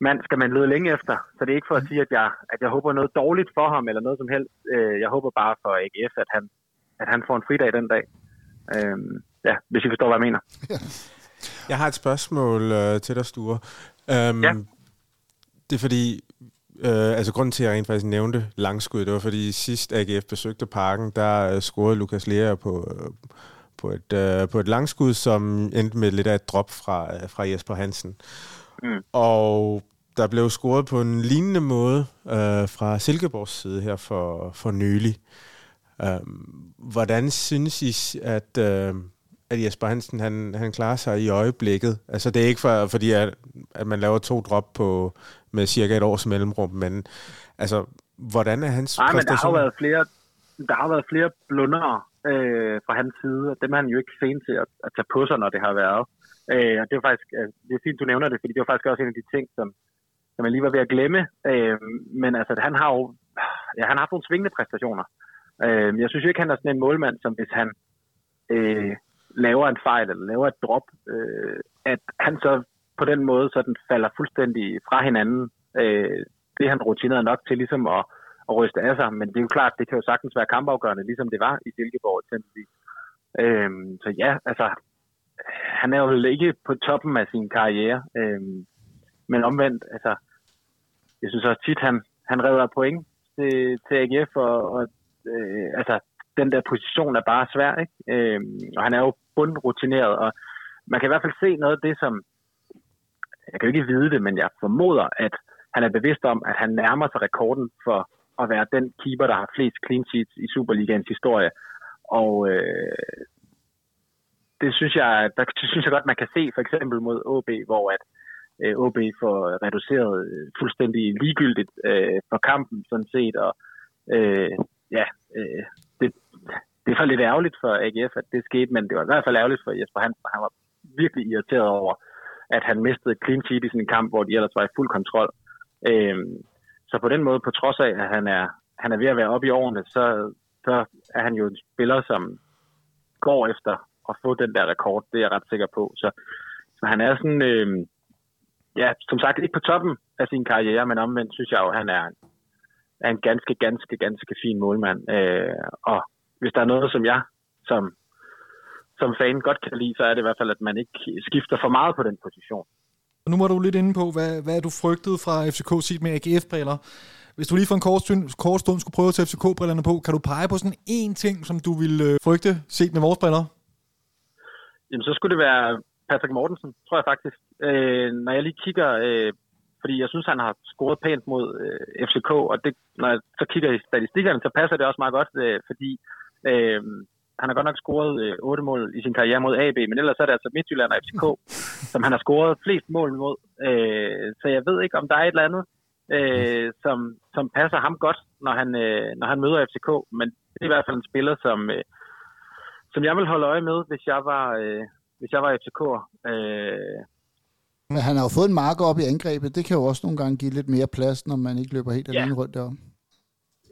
mand skal man lede længe efter. Så det er ikke for at sige, at jeg, at jeg håber noget dårligt for ham, eller noget som helst. Øh, jeg håber bare for AGF, at han, at han får en fridag den dag. Øh, ja, hvis I forstår, hvad jeg mener. Jeg har et spørgsmål øh, til dig, Sture. Øhm, ja. Det er fordi, øh, altså grunden til, at jeg rent faktisk nævnte langskud, det var fordi sidst AGF besøgte parken, der øh, scorede Lukas Lea på, øh, på, et, øh, på et langskud, som endte med lidt af et drop fra, øh, fra Jesper Hansen. Mm. Og der blev scoret på en lignende måde øh, fra Silkeborgs side her for, for nylig. Øh, hvordan synes I, at, øh, at Jesper Hansen han, han klarer sig i øjeblikket? Altså det er ikke for, fordi, at, at man laver to drop på, med cirka et års mellemrum, men altså, hvordan er hans Nej, men der har været flere, der har været flere blundere øh, fra hans side, og dem er han jo ikke sen til at, at tage på sig, når det har været. Øh, og det er faktisk, øh, det er fint, du nævner det, fordi det var faktisk også en af de ting, som, som jeg lige var ved at glemme. Øh, men altså, han har jo, ja, han har haft nogle svingende præstationer. Øh, jeg synes jo ikke, han er sådan en målmand, som hvis han øh, laver en fejl eller laver et drop, øh, at han så på den måde sådan falder fuldstændig fra hinanden. Øh, det er han rutineret nok til ligesom at, at ryste af sig, men det er jo klart, det kan jo sagtens være kampafgørende, ligesom det var i Silkeborg eksempelvis. Øh, så ja, altså, han er jo ikke på toppen af sin karriere, øh, men omvendt, altså, jeg synes også tit, han, han redder point til, til AGF, og, og øh, altså, den der position er bare svær, ikke? Øh, og han er jo bundrutineret, og man kan i hvert fald se noget af det, som, jeg kan jo ikke vide det, men jeg formoder, at han er bevidst om, at han nærmer sig rekorden for at være den keeper, der har flest clean sheets i Superligaens historie. Og øh, det synes jeg, der det synes jeg godt, man kan se for eksempel mod OB, hvor at øh, OB får reduceret øh, fuldstændig ligegyldigt øh, for kampen sådan set, og øh, ja, øh, det, det er så lidt ærgerligt for AGF, at det skete, men det var i hvert fald ærgerligt for Jesper Hansen. Han var virkelig irriteret over, at han mistede clean sheet i sådan en kamp, hvor de ellers var i fuld kontrol. Øh, så på den måde, på trods af, at han er, han er ved at være oppe i årene, så, så er han jo en spiller, som går efter at få den der rekord. Det er jeg ret sikker på. Så, så han er sådan, øh, ja, som sagt, ikke på toppen af sin karriere, men omvendt synes jeg jo, at han er, er en ganske, ganske, ganske fin målmand. Øh, og hvis der er noget, som jeg som, som fan godt kan lide, så er det i hvert fald, at man ikke skifter for meget på den position. Nu var du lidt inde på, hvad, hvad er du frygtede fra FCK set med AGF-briller. Hvis du lige for en kort stund, kort stund skulle prøve at tage FCK-brillerne på, kan du pege på sådan én ting, som du ville øh, frygte set med vores briller? Jamen, så skulle det være Patrick Mortensen, tror jeg faktisk. Øh, når jeg lige kigger, øh, fordi jeg synes, han har scoret pænt mod øh, FCK, og det, når jeg så kigger i statistikkerne, så passer det også meget godt, øh, fordi øh, han har godt nok scoret øh, 8 mål i sin karriere mod AB, men ellers er det altså Midtjylland og FCK, som han har scoret flest mål mod. Øh, så jeg ved ikke, om der er et eller andet, øh, som, som passer ham godt, når han, øh, når han møder FCK, men det er i hvert fald en spiller, som, øh, som jeg vil holde øje med, hvis jeg var, øh, hvis jeg var FCK'er. Øh, men han har jo fået en marker op i angrebet. Det kan jo også nogle gange give lidt mere plads, når man ikke løber helt alene ja. rundt derom.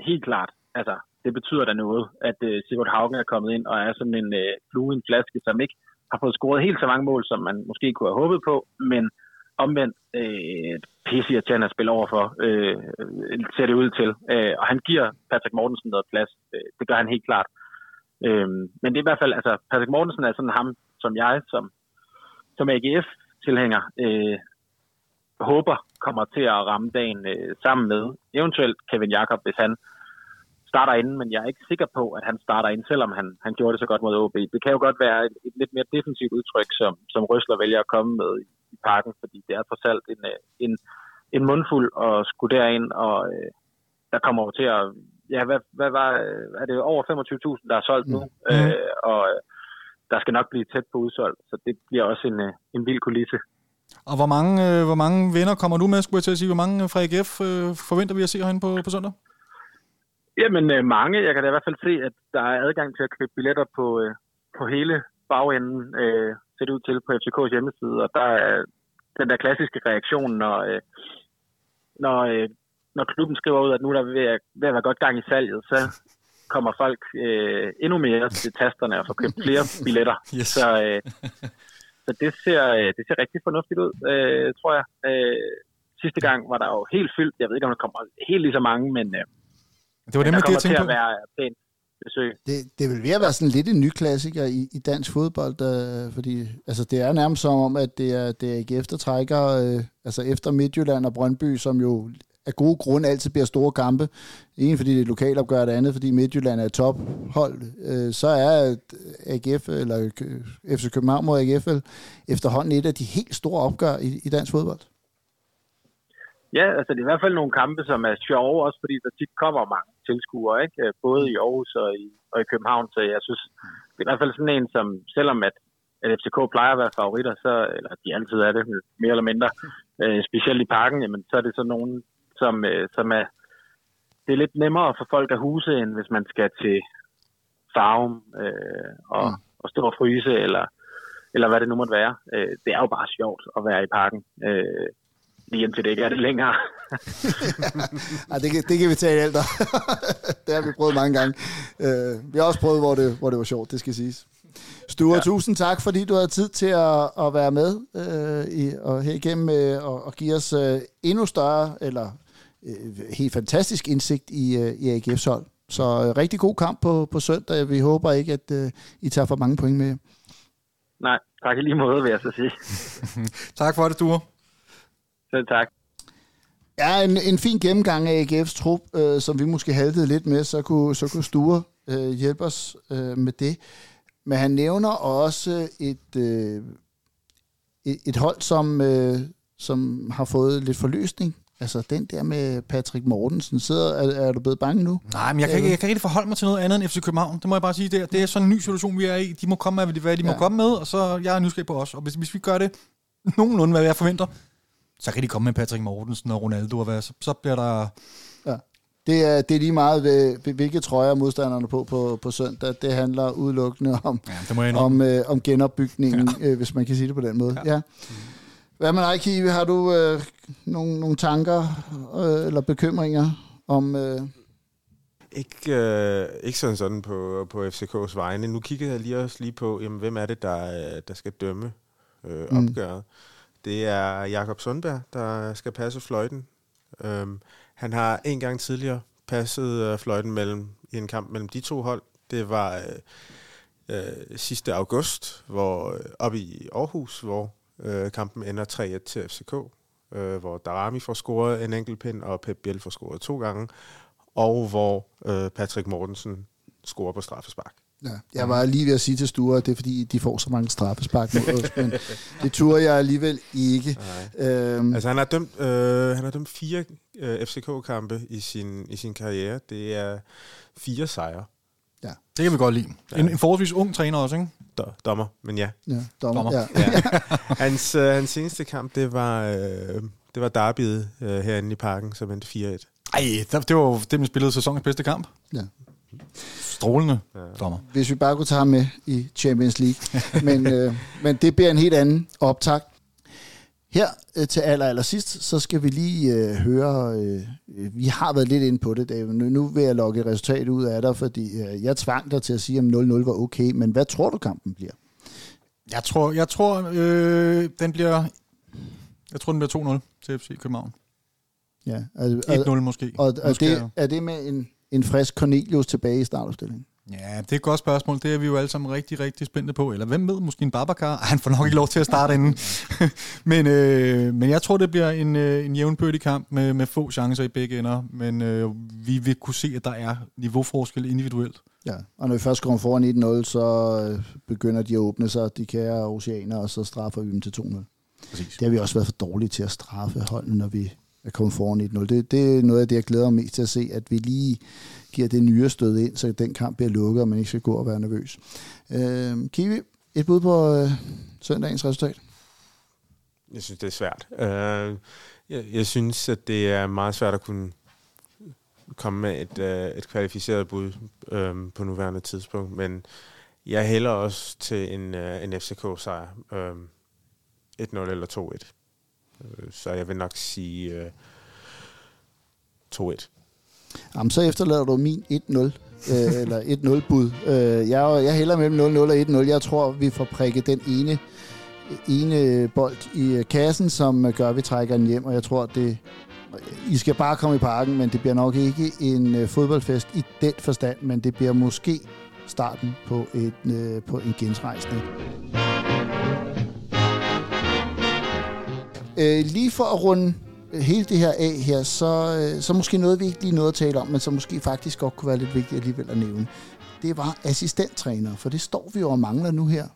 Helt klart. Altså, det betyder da noget, at uh, Sigurd Haugen er kommet ind og er sådan en uh, flue i en flaske, som ikke har fået scoret helt så mange mål, som man måske kunne have håbet på, men omvendt øh, pisse irriterende at spille overfor, øh, ser det ud til. Øh, og han giver Patrick Mortensen noget plads. Øh, det gør han helt klart. Øh, men det er i hvert fald, altså Patrick Mortensen er sådan ham, som jeg, som, som AGF-tilhænger, øh, håber kommer til at ramme dagen øh, sammen med eventuelt Kevin Jakob, hvis han starter inden, men jeg er ikke sikker på, at han starter inden, selvom han, han gjorde det så godt mod OB. Det kan jo godt være et, et lidt mere defensivt udtryk, som, som Røsler vælger at komme med i, i parken, fordi det er trods alt en, øh, en, en mundfuld at skulle derind, og øh, der kommer jo til at, ja, hvad, hvad var, øh, er det over 25.000, der er solgt nu, mm. øh, og øh, der skal nok blive tæt på udsolgt, så det bliver også en, en vild kulisse. Og hvor mange, øh, hvor mange venner kommer du med, skulle jeg til at sige? Hvor mange fra AGF øh, forventer vi at se herinde på, på søndag? Jamen øh, mange. Jeg kan da i hvert fald se, at der er adgang til at købe billetter på, øh, på hele bagenden, øh, ser det ud til på FCK's hjemmeside. Og der er den der klassiske reaktion, når, øh, når, øh, når klubben skriver ud, at nu er der ved at, ved at være godt gang i salget, så kommer folk øh, endnu mere til tasterne og får købt flere billetter. Yes. Så, øh, så det, ser, øh, det ser rigtig fornuftigt ud, øh, tror jeg. Øh, sidste gang var der jo helt fyldt. Jeg ved ikke, om der kommer helt lige så mange, men... Øh, det var nemlig det, jeg tænkte på. Være pænt besøg. Det, det vil ved at være sådan lidt en ny klassiker i, i dansk fodbold, øh, fordi altså, det er nærmest som om, at det er, det er ikke eftertrækker, øh, altså efter Midtjylland og Brøndby, som jo af gode grunde altid bliver store kampe. En fordi det er lokalopgør, det andet fordi Midtjylland er tophold. Øh, så er øh, AGF, eller FC København mod AGF, efterhånden et af de helt store opgør i, i dansk fodbold. Ja, altså det er i hvert fald nogle kampe, som er sjove, også fordi der tit kommer mange tilskuere, ikke? Øh, både i Aarhus og i, og i København, så jeg synes, det er i hvert fald sådan en, som selvom at, at FCK plejer at være favoritter, så, eller de altid er det, mere eller mindre, øh, specielt i parken, jamen, så er det sådan nogen, som, øh, som er, det er lidt nemmere for folk at huse, end hvis man skal til Farum øh, og, mm. og stå og fryse, eller, eller hvad det nu måtte være. Øh, det er jo bare sjovt at være i parken. Øh, lige indtil det ikke er det længere. ja, det, kan, det kan vi tage alt Det har vi prøvet mange gange. Uh, vi har også prøvet, hvor det, hvor det var sjovt, det skal siges. Sture, ja. tusind tak, fordi du havde tid til at, at være med uh, i, og her igennem uh, og, og give os uh, endnu større, eller uh, helt fantastisk indsigt i, uh, i AGF's hold. Så uh, rigtig god kamp på, på søndag. Vi håber ikke, at uh, I tager for mange point med. Nej, tak i lige måde, vil jeg så sige. tak for det, Sture. Selv tak. Ja, en, en fin gennemgang af AGF's trup, øh, som vi måske haltede lidt med, så kunne, så kunne Sture øh, hjælpe os øh, med det. Men han nævner også et, øh, et, et hold, som, øh, som har fået lidt forløsning. Altså den der med Patrick Mortensen. Sidder, er, er du blevet bange nu? Nej, men jeg kan, ikke, jeg kan ikke forholde mig til noget andet end FC København. Det må jeg bare sige. Det er, det er sådan en ny situation, vi er i. De må komme med, hvad de må Ja. komme med, og så jeg er nysgerrig på os. Og hvis, hvis vi gør det nogenlunde, hvad jeg forventer, så kan de komme med Patrick Mortensen og Ronaldo, og hvad, så, så bliver der... Det er, det er lige meget, ved, hvilke trøjer modstanderne på, på på søndag. Det handler udelukkende om, Ja, det må om, øh, om genopbygningen, ja. øh, hvis man kan sige det på den måde. Ja. ja. Hvad med dig, Kiwi? Har du øh, nogle, nogle tanker øh, eller bekymringer om... Øh, Ikke, øh, ikke sådan sådan på, på FCK's vegne. Nu kigger jeg lige også lige på, jamen, hvem er det, der, øh, der skal dømme øh, Mm. opgøret. Det er Jakob Sundberg, der skal passe fløjten. Øhm, han har en gang tidligere passet øh, fløjten mellem, i en kamp mellem de to hold. Det var øh, øh, sidste august, hvor øh, oppe i Aarhus, hvor øh, kampen ender 3-1 til FCK, øh, hvor Darami får scoret en enkelt pind, og Pep Biel får scoret to gange, og hvor øh, Patrick Mortensen scorer på straffespark. ja. Jeg var lige ved at sige til Sture, at det er fordi, de får så mange straffespark mod os, men det turde jeg alligevel ikke. Øhm, Altså han har dømt, øh, han har dømt fire øh, FCK-kampe i sin, i sin karriere. Det er fire sejre, Det kan vi godt lide. En, en forholdsvis ung træner også, ikke? Do- dommer, men ja. ja, dommer. Dommer. Ja. ja. hans, øh, hans seneste kamp, det var, øh, det var derbyet øh, herinde i parken, som endte 4-1. Ej, det, det var det, man spillede sæsonens bedste kamp. Ja. Strålende Ja. dommer. hvis vi bare kunne tage ham med i Champions League. men, øh, men det bliver en helt anden optag. Her øh, til aller, aller sidst, så skal vi lige øh, høre, øh, øh, vi har været lidt inde på det, David. Nu, nu vil jeg logge et resultat ud af dig, fordi øh, jeg tvang dig til at sige, om 0-0 var okay, men hvad tror du kampen bliver? Jeg tror, jeg tror øh, den bliver... Jeg tror, den bliver 2-0 til FC København. Ja, altså, 1-0 måske. og, og skal det, er det med en, en frisk Cornelius tilbage i startopstillingen? Ja, det er et godt spørgsmål. Det er vi jo alle sammen rigtig, rigtig spændte på. Eller hvem ved, måske en Babacar? Ej, Han får nok ikke lov til at starte inden. men, øh, men jeg tror, det bliver en, øh, en jævnbyrdig kamp med, med få chancer i begge ender. Men øh, vi vil kunne se, at der er niveauforskel individuelt. Ja, og når vi først kommer foran 1-0, så øh, begynder de at åbne sig, de kære oceaner, og så straffer vi dem til 2-0. Præcis. Det har vi også været for dårlige til at straffe holdene, når vi er kommet foran 1-0. Det, det er noget af det, jeg glæder mig mest til at se, at vi lige giver det nye stød ind, så den kamp bliver lukket, og man ikke skal gå og være nervøs. Øh, Kiwi, et bud på øh, søndagens resultat? Jeg synes, det er svært. Øh, jeg, jeg synes, at det er meget svært at kunne komme med et, øh, et kvalificeret bud øh, på nuværende tidspunkt, men jeg hælder også til en, øh, en FCK-sejr. Øhm, øh, 1-0 eller 2-1. Så jeg vil nok sige øh, 2-1. Jamen, så efterlader du min 1-0, øh, eller 1-0-bud. Øh, jeg, jeg hælder mellem 0-0 og 1-0. Jeg tror, vi får prikket den ene, ene bold i øh, kassen, som øh, gør, at vi trækker den hjem, og jeg tror, det... I skal bare komme i parken, men det bliver nok ikke en øh, fodboldfest i den forstand, men det bliver måske starten på, et, øh, på en gensrejsning. Øh, lige for at runde hele det her af her, så, øh, så måske noget, vi ikke lige nåede at tale om, men som måske faktisk godt kunne være lidt vigtigt alligevel at nævne. Det var assistenttræner, for det står vi jo og mangler nu her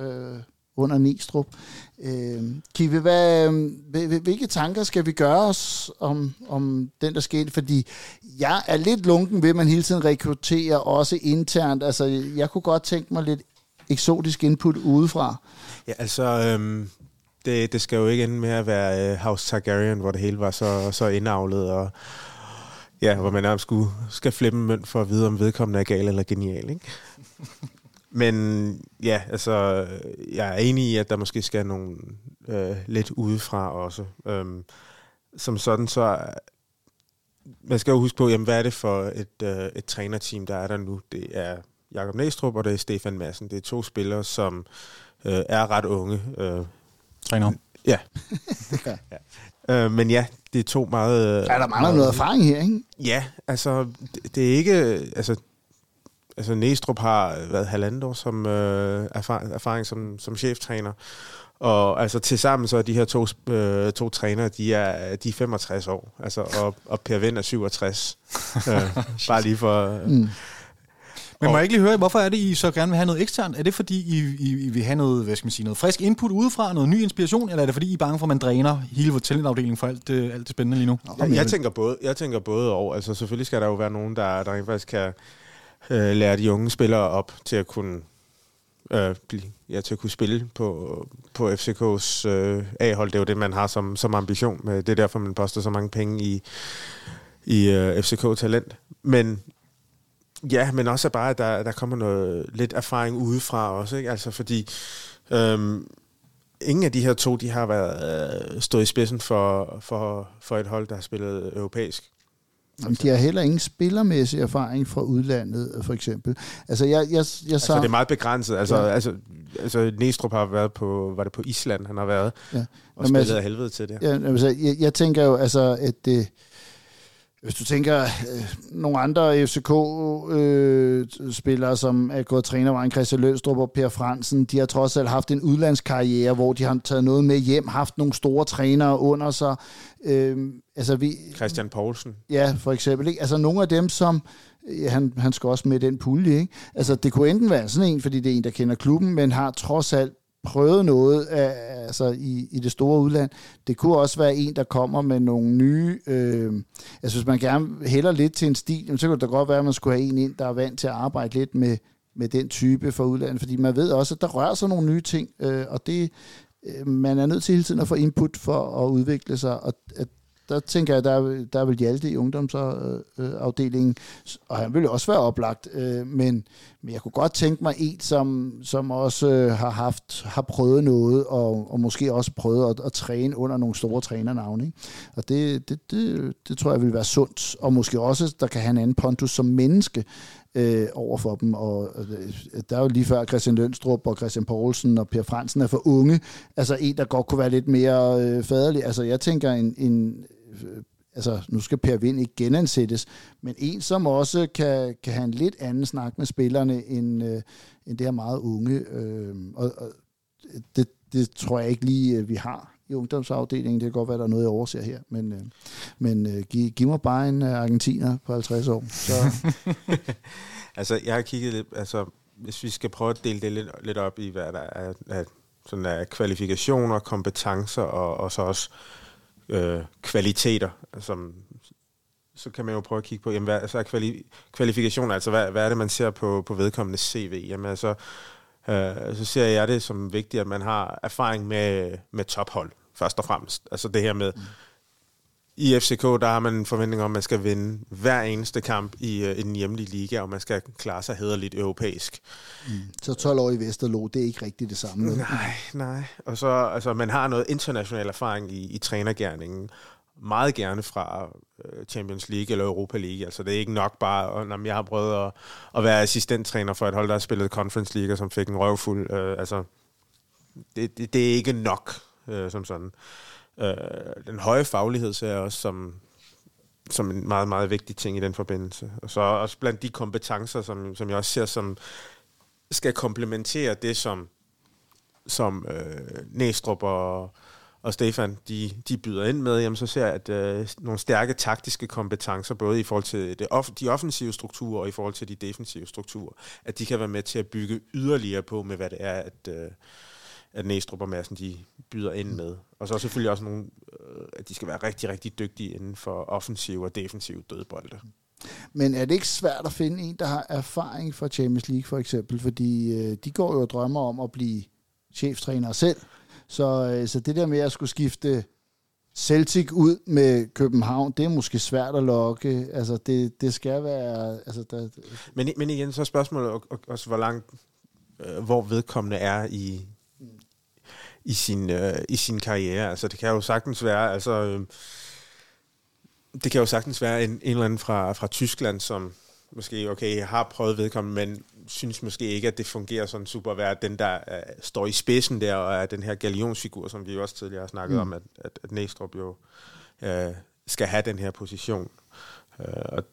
øh, under Nistrup. Øh, Kive, hvad, øh, hvilke tanker skal vi gøre os om, om den, der skete? Fordi jeg er lidt lunken ved, at man hele tiden rekrutterer også internt. Altså, jeg kunne godt tænke mig lidt eksotisk input udefra. Ja, altså, øhm, det, det skal jo ikke ende med at være øh, House Targaryen, hvor det hele var så, så indavlet, og ja, hvor man nærmest skulle, skal flippe en mønt for at vide, om vedkommende er gal eller genial, ikke? Men ja, altså, jeg er enig i, at der måske skal nogle øh, lidt udefra også. Øhm, som sådan, så man skal jo huske på, jamen, hvad er det for et, øh, et trænerteam, der er der nu? Det er Jakob Næstrup, og det er Stefan Madsen. Det er to spillere, som øh, er ret unge. Øh, Træner. ja. ja. Øh, men ja, det er to meget... Øh, Ja, der mangler noget erfaring her, ikke? Ja, altså, det, det er ikke... Altså, altså Næstrup har været halvandet år som øh, erfaring, erfaring som, som cheftræner. Og altså til sammen så er de her to, øh, to trænere, de er, de er 65 år. Altså, og, og Per Vind er 67. øh, bare lige for... Øh. Mm. Men må jeg ikke lige høre, hvorfor er det, I så gerne vil have noget eksternt? Er det fordi, I, I, I vil have noget, hvad skal man sige, noget frisk input udefra, noget ny inspiration, eller er det fordi, I er bange for, at man dræner hele vores talentafdeling for alt, øh, alt det spændende lige nu? Jeg, jeg, tænker både, jeg tænker både og. Altså selvfølgelig skal der jo være nogen, der, der faktisk kan øh, lære de unge spillere op til at kunne øh, blive, ja, til at kunne spille på, på FCK's øh, A-hold. Det er jo det, man har som, som ambition. Med. Det er derfor, man poster så mange penge i, i øh, FCK-talent. Men ja, men også bare, at der, der kommer noget lidt erfaring udefra også. Ikke? Altså fordi... Øhm, ingen af de her to, de har været øh, stået i spidsen for, for, for et hold, der har spillet europæisk. Jamen, de har heller ingen spillermæssig erfaring fra udlandet, øh, for eksempel. Altså, jeg, jeg, jeg Altså, så... det er meget begrænset. Altså, Ja. altså, altså Næstrup har været på, var det på Island, han har været, Ja. og Jamen, spillet altså- af helvede til det. Ja, altså, jeg, jeg tænker jo, altså, at det, hvis du tænker øh, nogle andre FCK-spillere, som er gået trænervejen, Christian Lønstrup og Per Fransen, de har trods alt haft en udlandskarriere, hvor de har taget noget med hjem, haft nogle store trænere under sig. Øh, altså, vi, Christian Poulsen. Ja, for eksempel. Ikke? Altså nogle af dem, som... Ja, han, han skal også med den pulje, ikke? Altså det kunne enten være sådan en, fordi det er en, der kender klubben, men har trods alt prøvet noget af, altså i, i det store udland. Det kunne også være en, der kommer med nogle nye... Øh, altså hvis man gerne hælder lidt til en stil, så kunne det godt være, at man skulle have en ind, der er vant til at arbejde lidt med, med den type for udlandet, fordi man ved også, at der rører sig nogle nye ting, øh, og det øh, man er nødt til hele tiden at få input for at udvikle sig, og at der tænker jeg, der, der vil Hjalte i ungdomsafdelingen, øh, øh, og han ville også være oplagt, øh, men, men jeg kunne godt tænke mig en, som, som også øh, har haft har prøvet noget, og, og måske også prøvet at, at træne under nogle store trænernavne. Ikke? Og det, det, det, det tror jeg vil være sundt, og måske også, der kan have en anden pontus som menneske, øh, over for dem. Og øh, der er jo lige før Christian Lønstrup og Christian Poulsen og Per Fransen er for unge. Altså en, der godt kunne være lidt mere øh, faderlig. Altså jeg tænker en... en øh, altså nu skal Per Vind ikke genansættes, men en, som også kan, kan have en lidt anden snak med spillerne, end, øh, end det her meget unge. Øh, og, og det, det tror jeg ikke lige, øh, vi har i ungdomsafdelingen. Det kan godt være, der er noget, jeg overser her. Men, øh, men øh, giv, giv mig bare en øh, argentiner på 50 år. Så, Altså, jeg har kigget lidt, altså, hvis vi skal prøve at dele det lidt, lidt op i, hvad der er er sådan er kvalifikationer, kompetencer og, og så også øh, kvaliteter, som, så kan man jo prøve at kigge på, jamen, hvad altså, er kvali, kvalifikationer, altså hvad, hvad er det, man ser på, på vedkommende CV? Jamen altså, øh, så ser jeg det som vigtigt, at man har erfaring med, med tophold, først og fremmest. Altså det her med, i FCK, der har man en forventning om, at man skal vinde hver eneste kamp i, øh, i den hjemlige liga, og man skal klare sig hederligt europæisk. så 12 år i Vesterlo, det er ikke rigtigt det samme. Nej, nej. Og så, altså, man har noget international erfaring i, i trænergærningen. Meget gerne fra øh, Champions League eller Europa League. Altså, det er ikke nok bare, at når jeg har prøvet at, at være assistenttræner for et hold, der har spillet Conference League, og som fik en røvfuld. Øh, altså, det, det, det er ikke nok, øh, som sådan. Øh, den høje faglighed ser jeg også som, som en meget, meget vigtig ting i den forbindelse. Og så også blandt de kompetencer, som, som jeg også ser som skal komplementere det, som, som øh, Næstrup og, og Stefan de, de byder ind med, jamen så ser jeg, at øh, nogle stærke taktiske kompetencer, både i forhold til det off- de offensive strukturer og i forhold til de defensive strukturer, at de kan være med til at bygge yderligere på med, hvad det er, at, øh, at Næstrup og Madsen de byder ind med. Og så selvfølgelig også nogle, øh, at de skal være rigtig, rigtig dygtige inden for offensiv og defensiv dødbolde. Men er det ikke svært at finde en, der har erfaring fra Champions League for eksempel? Fordi øh, de går jo og drømmer om at blive cheftræner selv. Så, øh, så det der med at skulle skifte Celtic ud med København, det er måske svært at lokke. Altså det, det skal være... Altså der, Men, men igen, så er spørgsmålet også, hvor langt, øh, hvor vedkommende er i, i, sin, øh, i sin karriere. Altså, det kan jo sagtens være, altså, øh, det kan jo sagtens være en, en eller anden fra, fra Tyskland, som måske, okay, har prøvet vedkommende, men synes måske ikke, at det fungerer sådan super at være den, der øh, står i spidsen der, og er den her galionsfigur, som vi også tidligere har snakket mm. om, at, at, at Næstrup jo øh, skal have den her position. Øh, og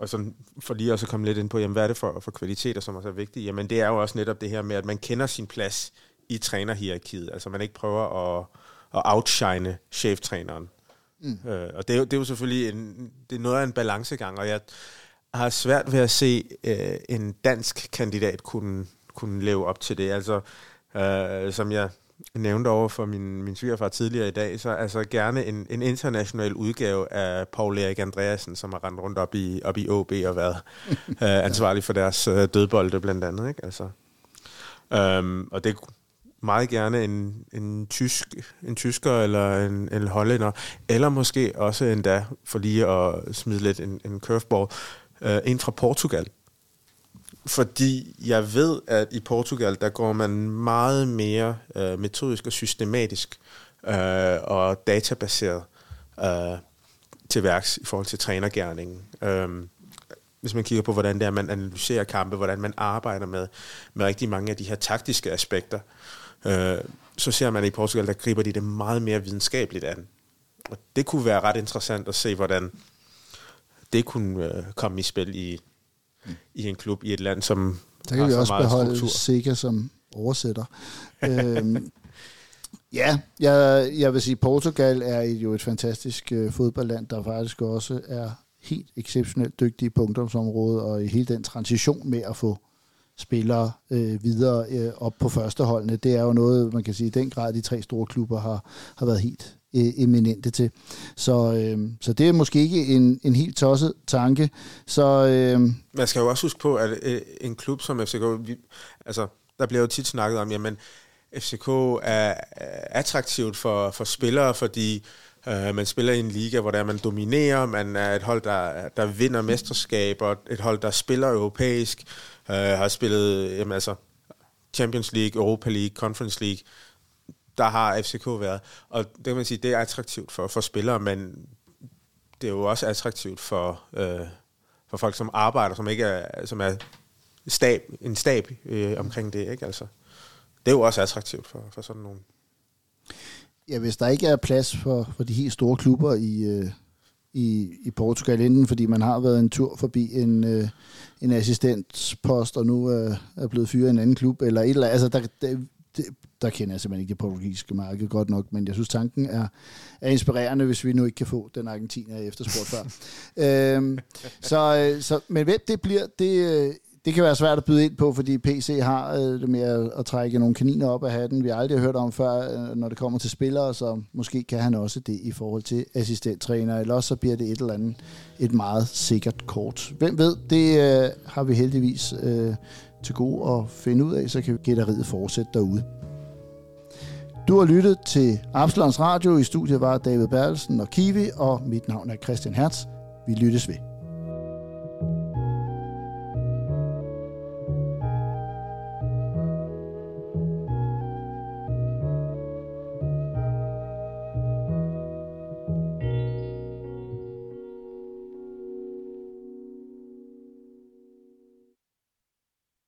og sådan, for lige også at komme lidt ind på, jamen, hvad er det for, for kvaliteter, som er vigtige? Jamen, det er jo også netop det her med, at man kender sin plads i trænerhierarkiet. Altså, man ikke prøver at, at outshine cheftræneren. Mm. Øh, og det er, jo, det er jo selvfølgelig en, det er noget af en balancegang, og jeg, har svært ved at se øh, en dansk kandidat kunne, kunne leve op til det. Altså, øh, som jeg nævnte over for min, min svigerfar tidligere i dag, så altså gerne en, en international udgave af Paul Erik Andreasen, som har rendt rundt op i, op i OB og været øh, ansvarlig for deres øh, dødbolde blandt andet. Ikke? Altså, øhm, og det meget gerne en, en, tysk, en tysker eller en, en hollænder, eller måske også endda, for lige at smide lidt en, en curveball, øh, en fra Portugal. Fordi jeg ved, at i Portugal, der går man meget mere øh, metodisk og systematisk øh, og databaseret øh, til værks i forhold til trænergærningen. Øh, hvis man kigger på, hvordan det er, man analyserer kampe, hvordan man arbejder med, med rigtig mange af de her taktiske aspekter, øh, så ser man i Portugal, der griber de det meget mere videnskabeligt an. Og det kunne være ret interessant at se, hvordan det kunne øh, komme i spil i, i en klub i et land, som Der kan vi også beholde Sega som oversætter. øhm, ja, jeg, jeg vil sige, Portugal er jo et fantastisk øh, fodboldland, der faktisk også er helt exceptionelt dygtige på ungdomsområdet, og i hele den transition med at få spillere øh, videre øh, op på førsteholdene. Det er jo noget, man kan sige, i den grad de tre store klubber har, har været helt øh, eminente til. Så, øh, så det er måske ikke en, en helt tosset tanke. Så, øh, man skal jo også huske på, at øh, en klub som FCK, vi, altså, der bliver jo tit snakket om, jamen FCK er attraktivt for, for spillere, fordi øh, man spiller i en liga, hvor der man dominerer, man er et hold, der, der vinder mesterskaber, et hold, der spiller europæisk, øh, har spillet jamen, altså, Champions League, Europa League, Conference League. Der har FCK været. Og det kan man sige, det er attraktivt for, for spillere, men det er jo også attraktivt for, øh, for folk, som arbejder, som ikke er, som er stab, en stab øh, omkring det. Ikke? Altså, det er jo også attraktivt for, for sådan nogle Ja, hvis der ikke er plads for, for de helt store klubber i, øh, i, i Portugal, inden, fordi man har været en tur forbi en, øh, en assistentpost, og nu øh, er blevet fyret i en anden klub, eller et eller andet. Altså, der, der, det, der kender jeg simpelthen ikke det portugisiske marked godt nok, men jeg synes, tanken er, er inspirerende, hvis vi nu ikke kan få den argentiner efterspurgt før. øhm, så, øh, så, men hvem det bliver, det, øh, det kan være svært at byde ind på, fordi PC har øh, det med at, at trække nogle kaniner op af hatten, vi har aldrig hørt om før, øh, når det kommer til spillere, så måske kan han også det i forhold til assistenttræner, eller også så bliver det et eller andet et meget sikkert kort. Hvem ved, det øh, har vi heldigvis øh, til gode at finde ud af, så kan gætteriet fortsætte derude. Du har lyttet til Absalons Radio. I studiet var David Bertelsen og Kiwi, og mit navn er Christian Hertz. Vi lyttes ved.